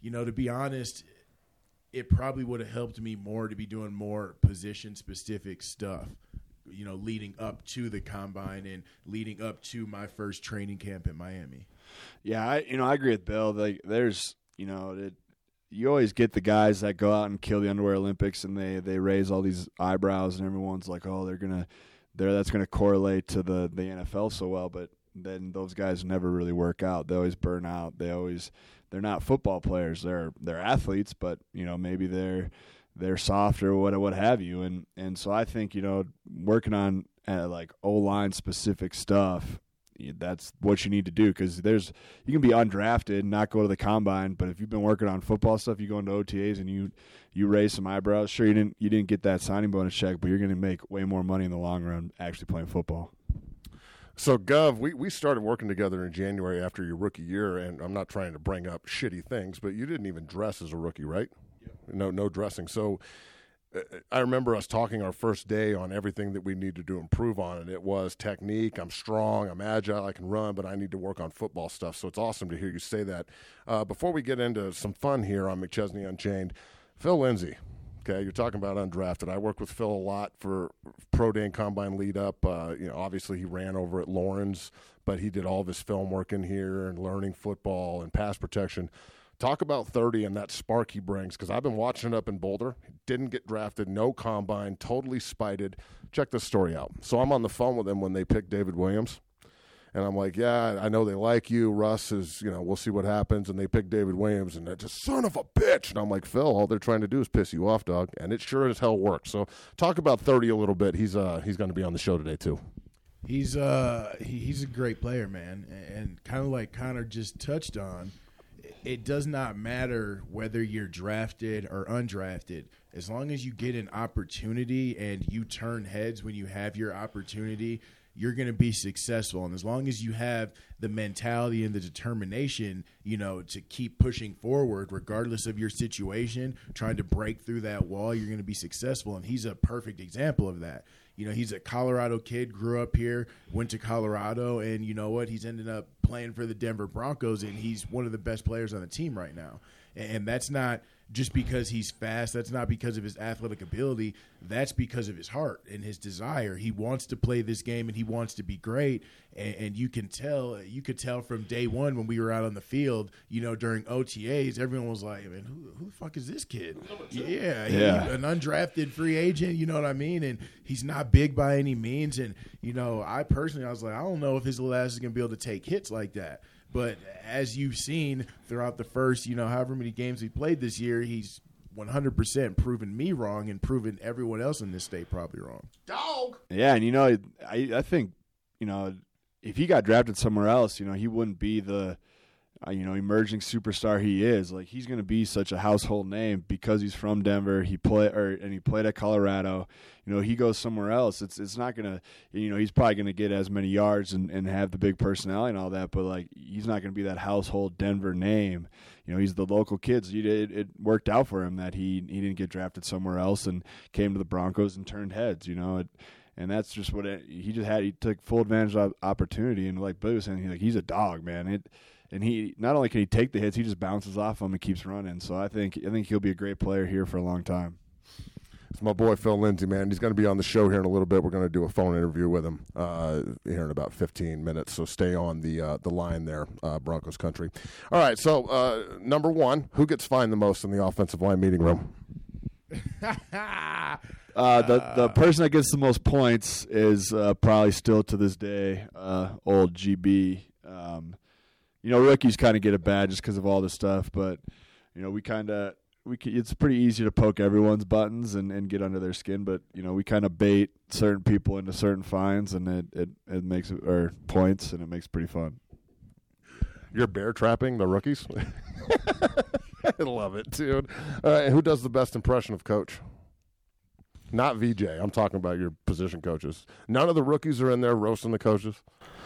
you know, to be honest, it probably would have helped me more to be doing more position specific stuff you know leading up to the combine and leading up to my first training camp in Miami. Yeah, I you know I agree with Bill. Like there's you know it, you always get the guys that go out and kill the underwear Olympics and they they raise all these eyebrows and everyone's like oh they're gonna there that's gonna correlate to the the NFL so well, but then those guys never really work out. They always burn out. They always they're not football players. They're they're athletes, but you know maybe they're they're soft or what what have you. And and so I think you know working on uh, like O line specific stuff. That's what you need to do because there's you can be undrafted and not go to the combine, but if you've been working on football stuff, you go into OTAs and you you raise some eyebrows. Sure, you didn't you didn't get that signing bonus check, but you're going to make way more money in the long run actually playing football. So, Gov, we, we started working together in January after your rookie year, and I'm not trying to bring up shitty things, but you didn't even dress as a rookie, right? No, no dressing. So, uh, I remember us talking our first day on everything that we needed to improve on, and it was technique. I'm strong, I'm agile, I can run, but I need to work on football stuff. So it's awesome to hear you say that. Uh, before we get into some fun here on McChesney Unchained, Phil Lindsay, Okay, you're talking about undrafted. I work with Phil a lot for pro day and combine lead up. Uh, you know, obviously he ran over at Lawrence, but he did all of his film work in here and learning football and pass protection. Talk about 30 and that spark he brings because I've been watching it up in Boulder. Didn't get drafted, no combine, totally spited. Check this story out. So I'm on the phone with him when they picked David Williams. And I'm like, yeah, I know they like you. Russ is, you know, we'll see what happens. And they pick David Williams, and they're son of a bitch. And I'm like, Phil, all they're trying to do is piss you off, dog. And it sure as hell works. So talk about 30 a little bit. He's uh he's going to be on the show today too. He's uh he, he's a great player, man, and, and kind of like Connor just touched on. It does not matter whether you're drafted or undrafted, as long as you get an opportunity and you turn heads when you have your opportunity. You're going to be successful, and as long as you have the mentality and the determination, you know, to keep pushing forward, regardless of your situation, trying to break through that wall, you're going to be successful. And he's a perfect example of that. You know, he's a Colorado kid, grew up here, went to Colorado, and you know what? He's ended up playing for the Denver Broncos, and he's one of the best players on the team right now. And that's not just because he's fast. That's not because of his athletic ability. That's because of his heart and his desire. He wants to play this game and he wants to be great. And, and, you can tell, you could tell from day one when we were out on the field, you know, during OTAs, everyone was like, man, who, who the fuck is this kid? Yeah, Yeah. He, an undrafted free agent, you know what I mean? And he's not big by any means. And, you know, I personally, I was like, I don't know if his little ass is going to be able to take hits like that. But as you've seen throughout the first, you know, however many games he played this year, he's 100% proven me wrong and proven everyone else in this state probably wrong. Dog. Yeah, and you know, I I think you know if he got drafted somewhere else, you know, he wouldn't be the Uh, you know emerging superstar he is. Like he's going to be such a household name because he's from Denver. He play or and he played at Colorado. You know, he goes somewhere else. It's it's not going to you know he's probably going to get as many yards and and have the big personality and all that. But like he's not going to be that household Denver name. You know, he's the local kid. So it, it worked out for him that he he didn't get drafted somewhere else and came to the Broncos and turned heads. You know. It, and that's just what it, he just had. He took full advantage of opportunity, and like Billy was saying, he, like he's a dog, man. It, and he not only can he take the hits, he just bounces off them and keeps running. So I think I think he'll be a great player here for a long time. It's my boy Phil Lindsay, man. He's going to be on the show here in a little bit. We're going to do a phone interview with him uh, here in about 15 minutes. So stay on the uh, the line there, uh, Broncos country. All right. So uh, number one, who gets fined the most in the offensive line meeting room? Uh, the the person that gets the most points is uh, probably still to this day uh, old GB. Um, you know, rookies kind of get it bad just because of all the stuff, but you know, we kind of we c- it's pretty easy to poke everyone's buttons and, and get under their skin, but you know, we kind of bait certain people into certain fines, and it, it, it makes it or points, and it makes it pretty fun. You're bear trapping the rookies. I love it, dude. Right, who does the best impression of coach? Not VJ. I'm talking about your position coaches. None of the rookies are in there roasting the coaches.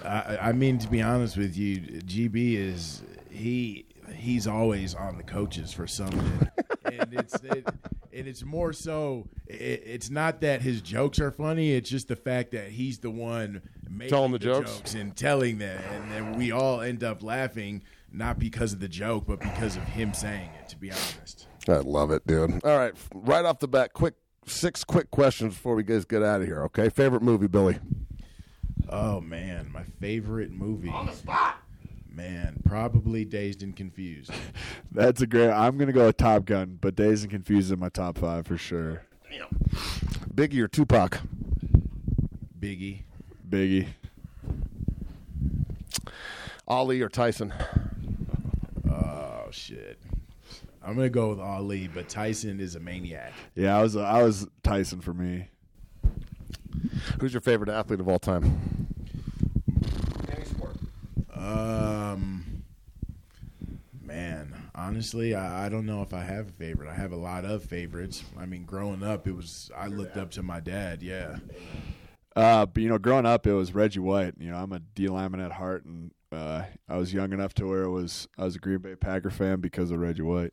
I, I mean, to be honest with you, GB is he he's always on the coaches for something, and it's it, and it's more so. It, it's not that his jokes are funny; it's just the fact that he's the one making Telling the jokes? and telling them, and then we all end up laughing not because of the joke, but because of him saying it. To be honest. I love it, dude. All right, right off the bat, quick six quick questions before we guys get out of here. Okay, favorite movie, Billy. Oh man, my favorite movie. On the spot. Man, probably Dazed and Confused. That's a great. I'm gonna go with Top Gun, but Dazed and Confused in my top five for sure. Biggie or Tupac? Biggie. Biggie. Ali or Tyson? Oh shit. I'm gonna go with Ali, but Tyson is a maniac. Yeah, I was I was Tyson for me. Who's your favorite athlete of all time? Um, man, honestly, I, I don't know if I have a favorite. I have a lot of favorites. I mean, growing up, it was I looked up to my dad. Yeah. Uh, but you know, growing up, it was Reggie White. You know, I'm a D lineman at heart, and uh, I was young enough to where it was I was a Green Bay Packer fan because of Reggie White.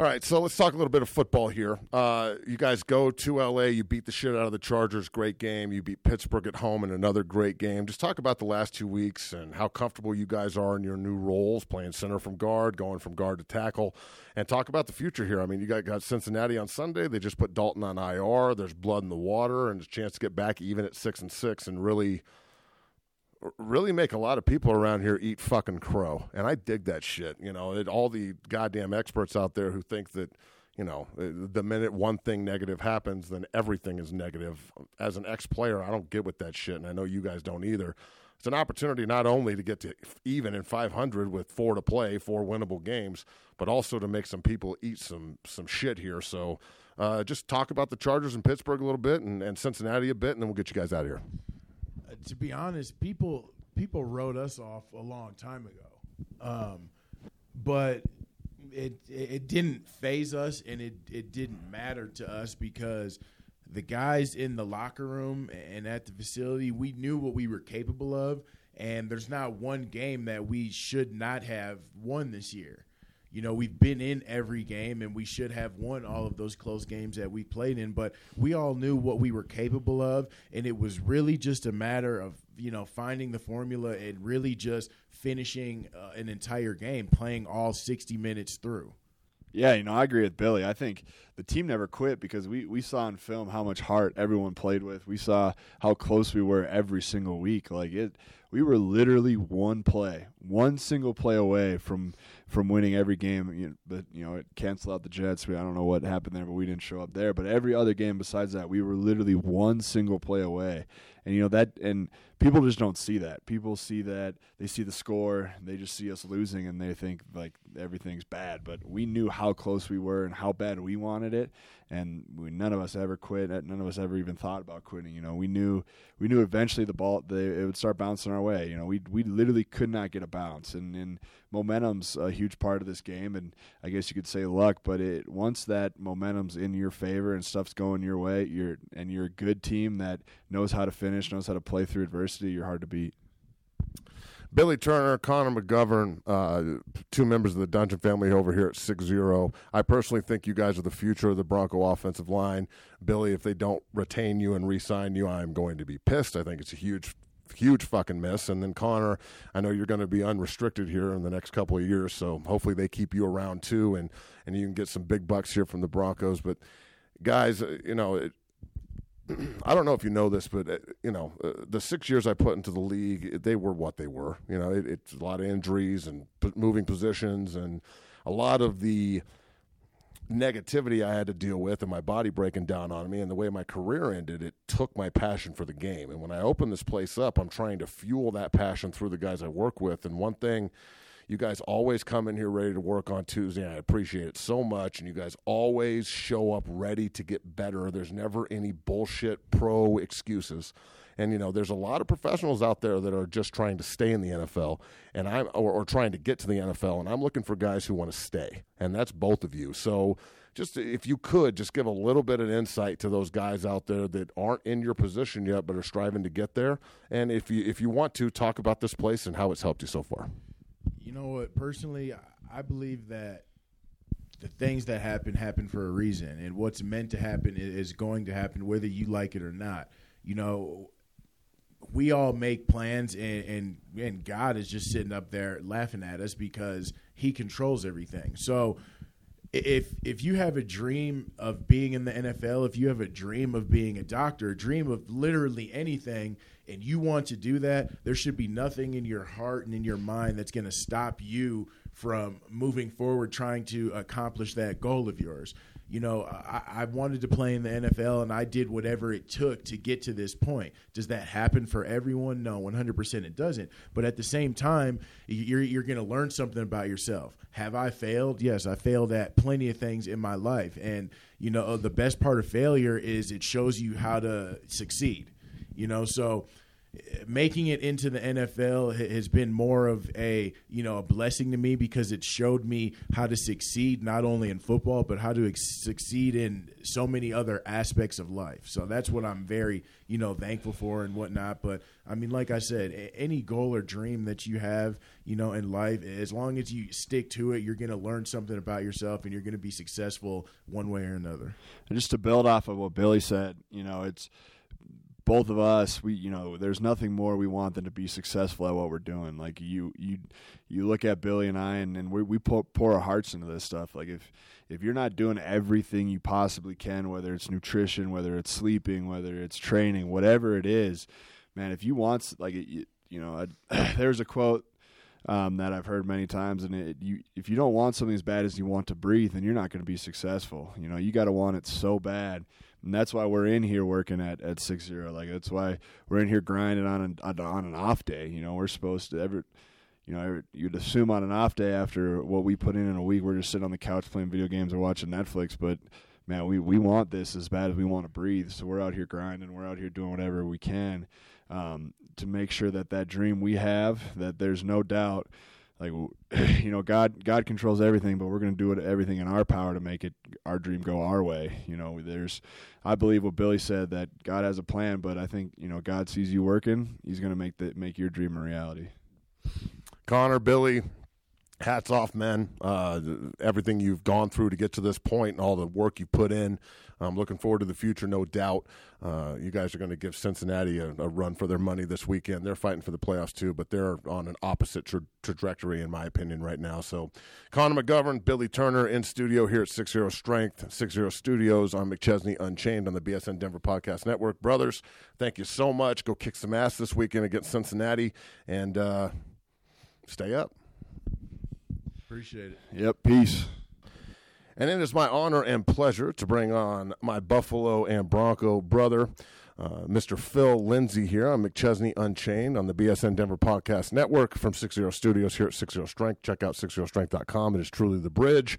All right, so let's talk a little bit of football here. Uh, you guys go to LA, you beat the shit out of the Chargers, great game. You beat Pittsburgh at home in another great game. Just talk about the last two weeks and how comfortable you guys are in your new roles, playing center from guard, going from guard to tackle, and talk about the future here. I mean, you got, got Cincinnati on Sunday. They just put Dalton on IR. There's blood in the water, and a chance to get back even at six and six and really really make a lot of people around here eat fucking crow, and I dig that shit. You know, it, all the goddamn experts out there who think that, you know, uh, the minute one thing negative happens, then everything is negative. As an ex-player, I don't get with that shit, and I know you guys don't either. It's an opportunity not only to get to even in 500 with four to play, four winnable games, but also to make some people eat some some shit here. So Uh, just talk about the Chargers in Pittsburgh a little bit and, and Cincinnati a bit, and then we'll get you guys out of here. To be honest, people people wrote us off a long time ago, um, but it it didn't faze us, and it it didn't matter to us because the guys in the locker room and at the facility, we knew what we were capable of, and there's not one game that we should not have won this year. You know, we've been in every game and we should have won all of those close games that we played in, but we all knew what we were capable of. And it was really just a matter of, you know, finding the formula and really just finishing uh, an entire game, playing all 60 minutes through. Yeah, you know, I agree with Billy. I think the team never quit because we, we saw in film how much heart everyone played with. We saw how close we were every single week. Like it we were literally one play, one single play away from from winning every game. You know, but you know, it canceled out the Jets. We, I don't know what happened there, but we didn't show up there. But every other game besides that, we were literally one single play away. And you know that, and people just don't see that. People see that they see the score, they just see us losing, and they think like everything's bad. But we knew how close we were and how bad we wanted it, and we, none of us ever quit. Uh, none of us ever even thought about quitting. You know, we knew we knew eventually the ball they, it would start bouncing our way. You know, we we literally could not get a bounce, and and momentum's a huge part of this game, and I guess you could say luck. But it once that momentum's in your favor and stuff's going your way, you're and you're a good team that knows how to finish, knows how to play through adversity. You're hard to beat. Billy Turner, Connor McGovern, uh, two members of the Dungeon family over here at 6 0. I personally think you guys are the future of the Bronco offensive line. Billy, if they don't retain you and re sign you, I'm going to be pissed. I think it's a huge huge fucking miss. And then Connor, I know you're going to be unrestricted here in the next couple of years, so hopefully they keep you around too, and and you can get some big bucks here from the Broncos. But guys, uh, you know. It, I don't know if you know this, but uh, you know uh, the six years I put into the league, they were what they were. You know, it, it's a lot of injuries and p- moving positions, and a lot of the negativity I had to deal with and my body breaking down on me and the way my career ended, it took my passion for the game. And when I open this place up, I'm trying to fuel that passion through the guys I work with. And one thing, you guys always come in here ready to work on Tuesday. I appreciate it so much. And you guys always show up ready to get better. There's never any bullshit pro excuses. And you know, there's a lot of professionals out there that are just trying to stay in the NFL, and I'm or, or trying to get to the NFL, and I'm looking for guys who want to stay, and that's both of you. So just if you could just give a little bit of insight to those guys out there that aren't in your position yet but are striving to get there and if you if you want to talk about this place and how it's helped you so far you know what? Personally i believe that the things that happen happen for a reason. And what's meant to happen is going to happen whether you like it or not. You know we all make plans and, and and God is just sitting up there laughing at us because he controls everything. So if if you have a dream of being in the NFL, if you have a dream of being a doctor, a dream of literally anything and you want to do that, there should be nothing in your heart and in your mind that's going to stop you from moving forward trying to accomplish that goal of yours you know, I, I, wanted to play in the NFL and I did whatever it took to get to this point. Does that happen for everyone? No, 100% it doesn't. But at the same time, you're, you're going to learn something about yourself. Have I failed? Yes, I failed at plenty of things in my life. And, you know, uh, the best part of failure is it shows you how to succeed. You know, so making it into the NFL has been more of a you know a blessing to me because it showed me how to succeed not only in football but how to ex- succeed in so many other aspects of life. So that's what I'm very you know thankful for and whatnot. But I mean, like I said, any goal or dream that you have you know in life, as long as you stick to it, you're going to learn something about yourself and you're going to be successful one way or another. And just to build off of what Billy said, you know, it's both of us, we you know, there's nothing more we want than to be successful at what we're doing. Like you you you look at Billy and I, and, and we we pour, pour our hearts into this stuff. Like if if you're not doing everything you possibly can, whether it's nutrition, whether it's sleeping, whether it's training, whatever it is, man, if you want like you, you know, there's a quote um, that I've heard many times. And it, you, if you don't want something as bad as you want to breathe, then you're not going to be successful. You know, you got to want it so bad and that's why we're in here working at at six zero. Like that's why we're in here grinding on an on an off day. You know, we're supposed to ever. You know, you'd assume on an off day after what we put in in a week, we're just sitting on the couch playing video games or watching Netflix. But man, we we want this as bad as we want to breathe. So we're out here grinding. We're out here doing whatever we can um, to make sure that that dream we have, that there's no doubt like you know god god controls everything but we're going to do everything in our power to make it our dream go our way you know there's i believe what billy said that god has a plan but i think you know god sees you working he's going to make that make your dream a reality connor billy hats off, man. Uh, everything you've gone through to get to this point and all the work you put in. I'm looking forward to the future, no doubt. Uh, you guys are going to give Cincinnati a, a, run for their money this weekend. They're fighting for the playoffs too, but they're on an opposite tra- trajectory, in my opinion, right now. So, Connor McGovern, Billy Turner in studio here at Six Zero Strength, Six Zero Studios on McChesney Unchained on the BSN Denver Podcast Network. Brothers, thank you so much. Go kick some ass this weekend against Cincinnati and uh, stay up. Appreciate it. Yep. Peace. And it is my honor and pleasure to bring on my Buffalo and Bronco brother, uh, Mr. Phil Lindsay here on McChesney Unchained on the BSN Denver Podcast Network from 60 Studios here at 60 Strength. Check out 60strength.com. It is truly the bridge.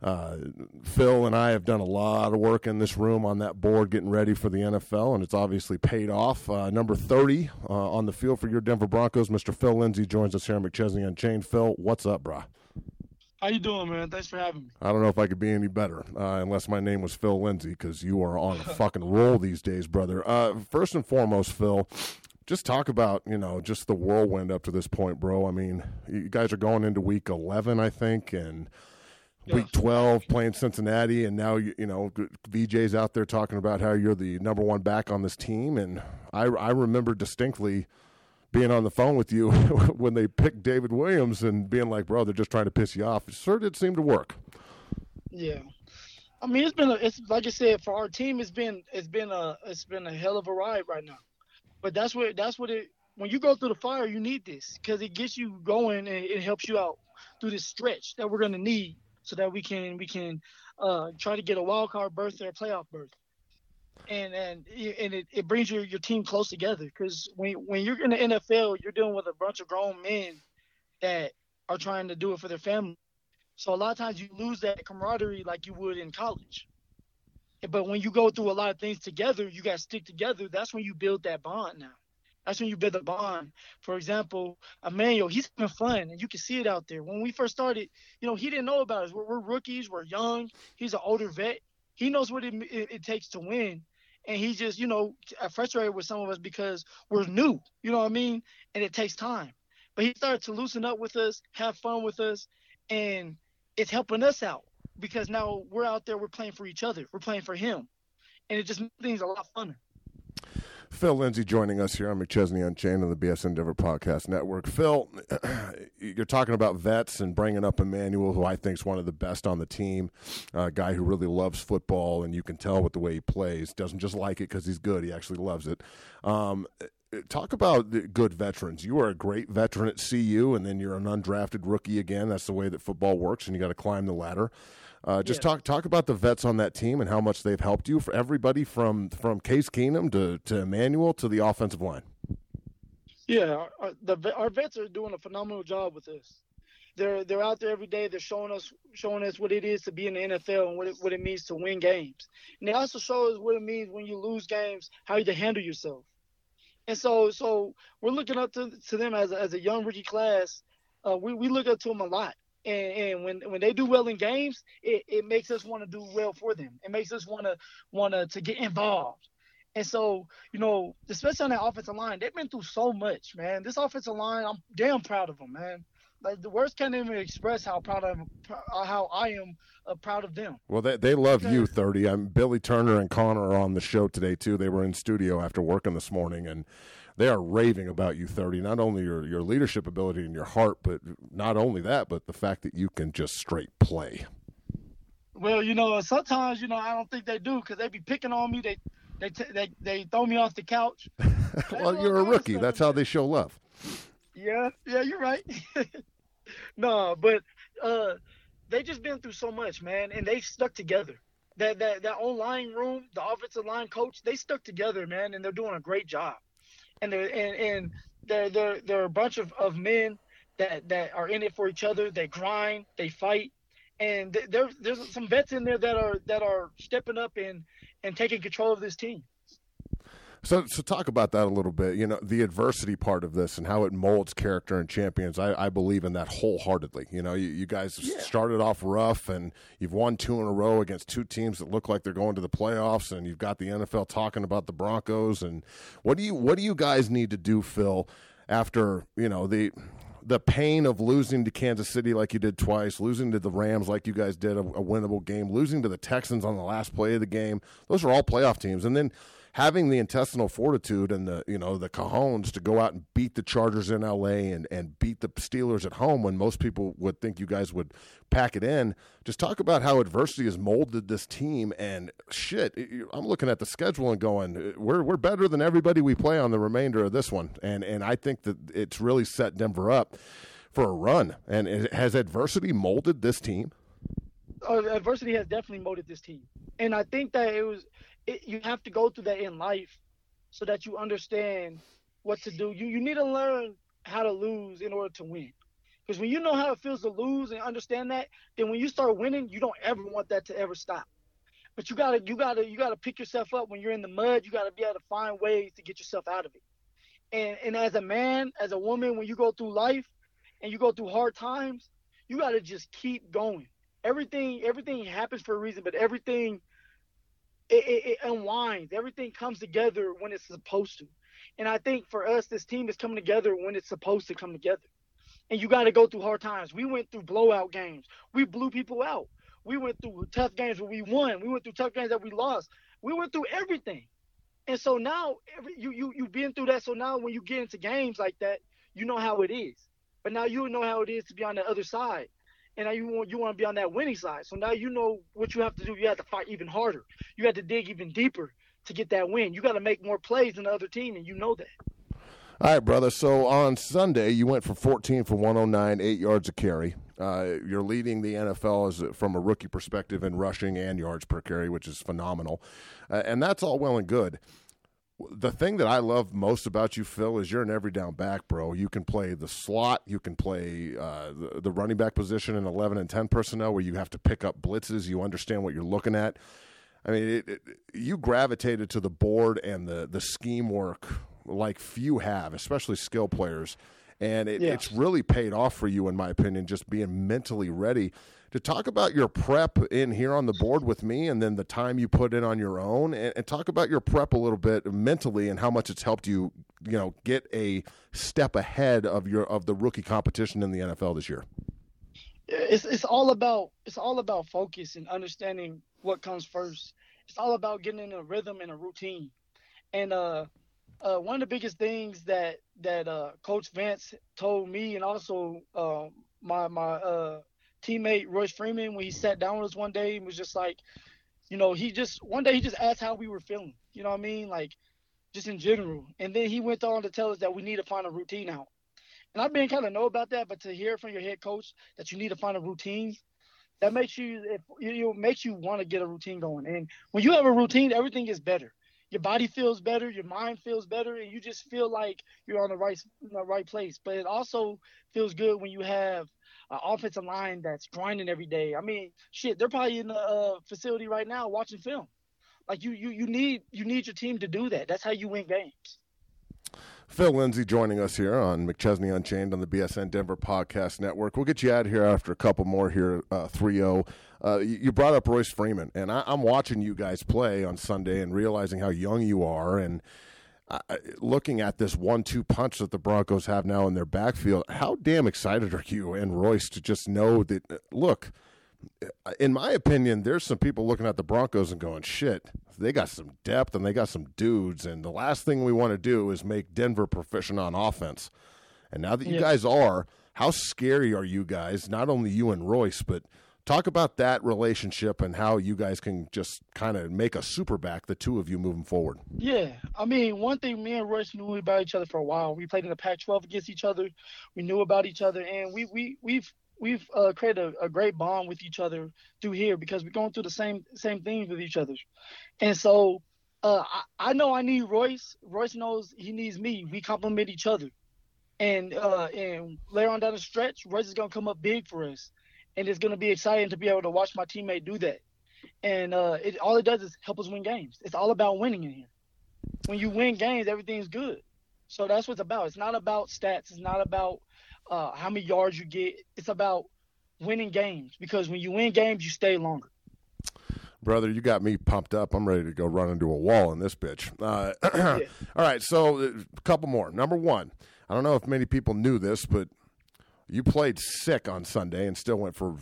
Uh, Phil and I have done a lot of work in this room on that board getting ready for the NFL, and it's obviously paid off. Uh, number 30 uh, on the field for your Denver Broncos, Mr. Phil Lindsay joins us here on McChesney Unchained. Phil, what's up, brah? How you doing, man? Thanks for having me. I don't know if I could be any better, uh, unless my name was Phil Lindsay, because you are on a fucking roll these days, brother. Uh, first and foremost, Phil, just talk about you know just the whirlwind up to this point, bro. I mean, you guys are going into week eleven, I think, and week twelve playing Cincinnati, and now you, you know VJ's out there talking about how you're the number one back on this team, and I I remember distinctly being on the phone with you when they picked David Williams and being like, "Bro, they're just trying to piss you off." It sure did seem to work. Yeah, I mean, it's been a, it's like I said for our team, it's been it's been a it's been a hell of a ride right now. But that's what that's what it when you go through the fire, you need this because it gets you going and it helps you out through this stretch that we're gonna need so that we can we can uh, try to get a wild card berth or a playoff berth and and and it, it brings your, your team close together because when when you're in the NFL, you're dealing with a bunch of grown men that are trying to do it for their family. So a lot of times you lose that camaraderie like you would in college. But when you go through a lot of things together, you got to stick together. That's when you build that bond now. That's when you build a bond. For example, Emmanuel, he's having fun, and you can see it out there. When we first started, you know, he didn't know about us. We're, we're rookies. We're young. He's an older vet. He knows what it, it, it takes to win. And he's just you know frustrated with some of us because we're new you know what i mean? And it takes time. But he started to loosen up with us have fun with us and it's helping us out because now we're out there we're playing for each other we're playing for him. And it just makes things a lot funner Phil Lindsay joining us here on McChesney Unchained on the BSN Denver Podcast Network. Phil, you're talking about vets and bringing up Emmanuel, who I think is one of the best on the team, a guy who really loves football, and you can tell with the way he plays. Doesn't just like it because he's good; he actually loves it. Um, talk about good veterans. You are a great veteran at CU, and then you're an undrafted rookie again. That's the way that football works, and you got to climb the ladder. Uh, just yeah. talk talk about the vets on that team and how much they've helped you for everybody from from Case Keenum to to Emmanuel to the offensive line. Yeah, our, the, our vets are doing a phenomenal job with this. They're they're out there every day. They're showing us showing us what it is to be in the NFL and what it, what it means to win games. And they also show us what it means when you lose games, how you to handle yourself. And so so we're looking up to, to them as a, as a young rookie class. Uh, we, we look up to them a lot and, and when when they do well in games, it, it makes us want to do well for them. It makes us want to want to to get involved. And so, you know, especially on that offensive line, they've been through so much, man. This offensive line, I'm damn proud of them, man. Like the words can't even express how proud of how I am uh, proud of them. Well, they they love you, thirty. I'm Billy Turner and Connor are on the show today too. They were in studio after working this morning, and they are raving about you 30 not only your your leadership ability and your heart but not only that but the fact that you can just straight play. Well you know sometimes you know i don't think they do because they be picking on me. They they t- they, they throw me off the couch. Well you're a rookie. that's how they show love. Yeah yeah you're right. No but uh they just been through so much man and they stuck together. That that that O line room the offensive line coach they stuck together man and they're doing a great job and they're and, and they're they're they're a bunch of, of men that that are in it for each other. They grind, they fight, and th- there, there's some vets in there that are that are stepping up and and taking control of this team. So, so talk about that a little bit. You know, the adversity part of this and how it molds character and champions. I, I believe in that wholeheartedly. You know, you, you guys yeah. started off rough, and you've won two in a row against two teams that look like they're going to the playoffs, and you've got the NFL talking about the Broncos. And what do you what do you guys need to do, Phil? After you know the the pain of losing to Kansas City like you did twice, losing to the Rams like you guys did a, a winnable game, losing to the Texans on the last play of the game. Those are all playoff teams, and then having the intestinal fortitude and the you know the cajones to go out and beat the Chargers in L.A. and and beat the Steelers at home when most people would think you guys would pack it in. Just talk about how adversity has molded this team and shit. I'm looking at the schedule and going, we're we're better than everybody we play on the remainder of this one, and and I think that it's really set Denver up for a run. And has adversity molded this team? Uh, adversity has definitely molded this team, and I think that it was it, you have to go through that in life so that you understand what to do. You you need to learn how to lose in order to win. Because when you know how it feels to lose and understand that, then when you start winning, you don't ever want that to ever stop. But you gotta you gotta you gotta pick yourself up when you're in the mud. You gotta be able to find ways to get yourself out of it. And and as a man, as a woman, when you go through life and you go through hard times, you gotta just keep going. Everything everything happens for a reason, but everything it, it, it unwinds. Everything comes together when it's supposed to. And I think for us, this team is coming together when it's supposed to come together. And you got to go through hard times. We went through blowout games. We blew people out. We went through tough games where we won. We went through tough games that we lost. We went through everything. And so now every, you you you've been through that. So now when you get into games like that, you know how it is. But now you know how it is to be on the other side and now you want you want to be on that winning side. So now you know what you have to do. You have to fight even harder. You have to dig even deeper to get that win. You got to make more plays than the other team, and you know that. All right, brother. So on Sunday, you went for 14 for 109, eight yards a carry. Uh, you're leading the NFL as from a rookie perspective in rushing and yards per carry, which is phenomenal. Uh, and that's all well and good the thing that I love most about you, Phil, is you're an every down back, bro. You can play the slot, you can play uh, the, the, running back position in 11 and 10 personnel where you have to pick up blitzes. You understand what you're looking at. I mean, it, it, you gravitated to the board and the, the scheme work like few have, especially skill players. And it, yeah. it's really paid off for you, in my opinion, just being mentally ready to talk about your prep in here on the board with me and then the time you put in on your own and, and, talk about your prep a little bit mentally and how much it's helped you you know get a step ahead of your of the rookie competition in the NFL this year. It's it's all about it's all about focus and understanding what comes first. It's all about getting in a rhythm and a routine. And uh uh, one of the biggest things that that uh, Coach Vance told me, and also uh, my my uh, teammate Royce Freeman when he sat down with us one day and was just like, you know, he just one day he just asked how we were feeling. You know what I mean? Like just in general. And then he went on to tell us that we need to find a routine out. And I've been kind of know about that, but to hear from your head coach that you need to find a routine, that makes you it, you makes you want to get a routine going. And when you have a routine, everything is better. Your body feels better, your mind feels better, and you just feel like you're on the right the right place. But it also feels good when you have an offensive line that's grinding every day. I mean, shit, they're probably in the uh, facility right now watching film. Like you, you, you need you need your team to do that. That's how you win games. Phil Lindsay joining us here on McChesney Unchained on the BSN Denver Podcast Network. We'll get you out here after a couple more here, uh, 3 0. Uh, you brought up Royce Freeman, and I, am watching you guys play on Sunday and realizing how young you are. And uh, looking at this one-two punch that the Broncos have now in their backfield, how damn excited are you and Royce to just know that? Uh, look, in my opinion, there's some people looking at the Broncos and going, "Shit, they got some depth and they got some dudes." And the last thing we want to do is make Denver proficient on offense. And now that you yeah. guys are, how scary are you guys? Not only you and Royce, but Talk about that relationship and how you guys can just kind of make a super back, the two of you moving forward. Yeah. I mean, one thing me and Royce knew about each other for a while. We played in the Pac 12 against each other. We knew about each other, and we, we, we've, we've uh, created a, a, great bond with each other through here because we're going through the same same things with each other. And so uh, I, I, know I need Royce. Royce knows he needs me. We complement each other. And uh, and later on down the stretch, Royce is gonna come up big for us and it's gonna be exciting to be able to watch my teammate do that. And uh, it all it does is help us win games. It's all about winning in here. When you win games, everything's good. So that's what it's about. It's not about stats. It's not about uh, how many yards you get. It's about winning games because when you win games, you stay longer. Brother, you got me pumped up. I'm ready to go run into a wall in this bitch. Uh, Yeah. All right, so uh, a couple more. Number one, I don't know if many people knew this, but you played sick on Sunday and still went for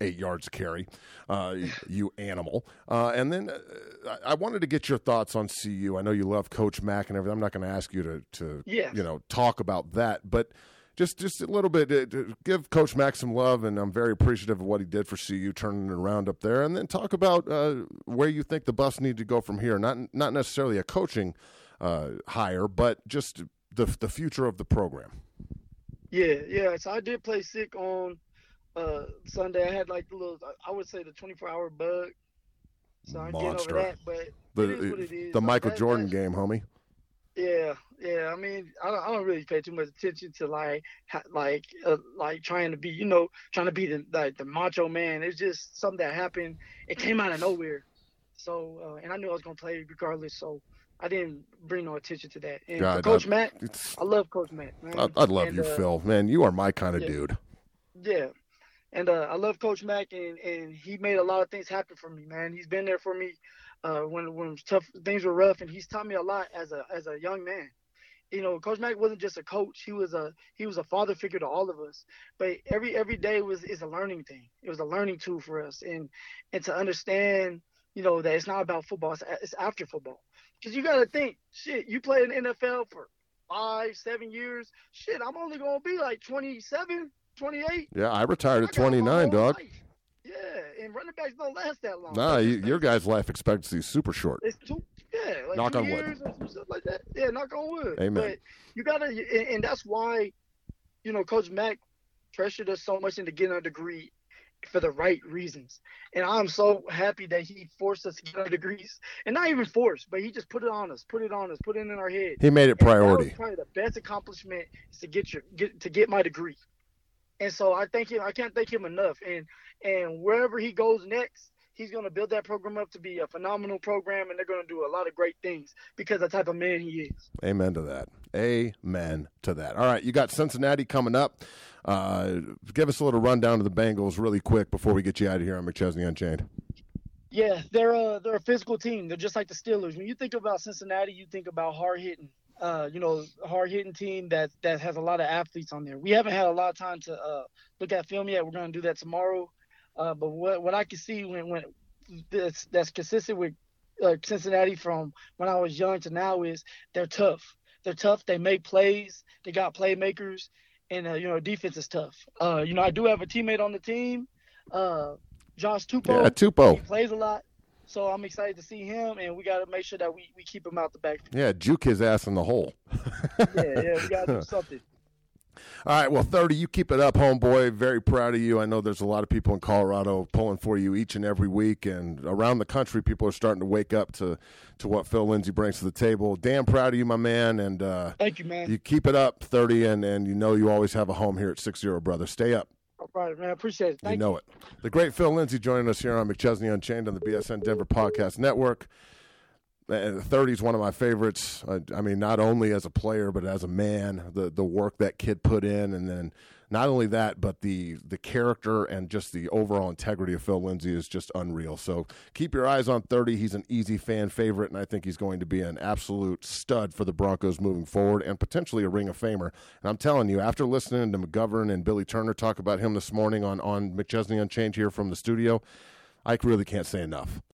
eight yards carry. Uh, you animal. Uh, and then uh, I wanted to get your thoughts on CU. I know you love Coach Mack and everything. I'm not going to ask you to, to Yes. you know talk about that, but just just a little bit. Uh, to give Coach Mack some love, and I'm very appreciative of what he did for CU, turning it around up there. And then talk about uh, where you think the Buffs need to go from here. Not not necessarily a coaching uh, hire, but just the the future of the program. Yeah, yeah. So I did play sick on uh, Sunday. I had like the little, I would say the 24 hour bug. So I'm Monster. getting over that, but The it is what it is. the Like, Michael that- Jordan game, homie. Yeah, yeah. I mean, I don't, I don't really pay too much attention to like, ha, like, uh, like trying to be, you know, trying to be the like the macho man. It's just something that happened. It came out of nowhere. So, uh, and I knew I was gonna play regardless. So I didn't bring no attention to that. And God, Coach I- Matt, I love Coach Matt. Man. I, I'd love And, you, uh, Phil. Man, you are my kind of yeah. dude. Yeah. And uh, I love Coach Mack, and, and he made a lot of things happen for me, man. He's been there for me uh, when when tough things were rough, and he's taught me a lot as a as a young man. You know, Coach Mack wasn't just a coach; he was a he was a father figure to all of us. But every every day was is a learning thing. It was a learning tool for us, and and to understand, you know, that it's not about football; it's, it's after football. Because you got to think, shit, you play in the NFL for five, seven years. Shit, I'm only gonna be like 27, 28. Yeah, I retired at got 29, whole dog. life. Yeah, and running backs don't last that long. Nah, you, your guy's life expectancy is super short. It's two, yeah, like Knock on wood. years or stuff like that. Yeah, knock on wood. Amen. But you gotta, and, and that's why, you know, Coach Mack pressured us so much into getting a degree for the right reasons. And I'm so happy that he forced us to get our degrees, and not even forced, but he just put it on us, put it on us, put it in our head. He made it And that was priority. probably the best accomplishment is to get your get to get my degree. And so I thank him. I can't thank him enough. And and wherever he goes next, he's going to build that program up to be a phenomenal program, and they're going to do a lot of great things because the type of man he is. Amen to that. Amen to that. All right, you got Cincinnati coming up. Uh, give us a little rundown of the Bengals really quick before we get you out of here on McChesney Unchained. Yeah, they're a they're a physical team. They're just like the Steelers. When you think about Cincinnati, you think about hard hitting. Uh, you know, hard hitting team that that has a lot of athletes on there. We haven't had a lot of time to uh, look at film yet. We're going to do that tomorrow. Uh, but what what I can see when when that's that's consistent with uh, Cincinnati from when I was young to now is they're tough. They're tough. They make plays. They got playmakers, and uh, you know defense is tough. Uh, you know I do have a teammate on the team, uh, Josh Tupou. Yeah, Tupou. He plays a lot, so I'm excited to see him, and we got to make sure that we, we keep him out the back. Yeah, juke his ass in the hole. Yeah, yeah, we got to do something. All right, well, 30, you keep it up, homeboy. Very proud of you. I know there's a lot of people in Colorado pulling for you each and every week, and around the country, people are starting to wake up to, to what Phil Lindsay brings to the table. Damn proud of you, my man, and uh, Thank you, man. you keep it up, 30, and, and you know you always have a home here at 6 brother. Stay up. All right, man. Appreciate it. You Thank know it. The great Phil Lindsay joining us here on McChesney Unchained on the BSN Denver Podcast Network. 30 is one of my favorites. I, I mean, not only as a player, but as a man, the, the work that kid put in. And then not only that, but the, the character and just the overall integrity of Phil Lindsay is just unreal. So keep your eyes on 30. He's an easy fan favorite, and I think he's going to be an absolute stud for the Broncos moving forward and potentially a Ring of Famer. And I'm telling you, after listening to McGovern and Billy Turner talk about him this morning on, on McChesney Unchained here from the studio, I really can't say enough.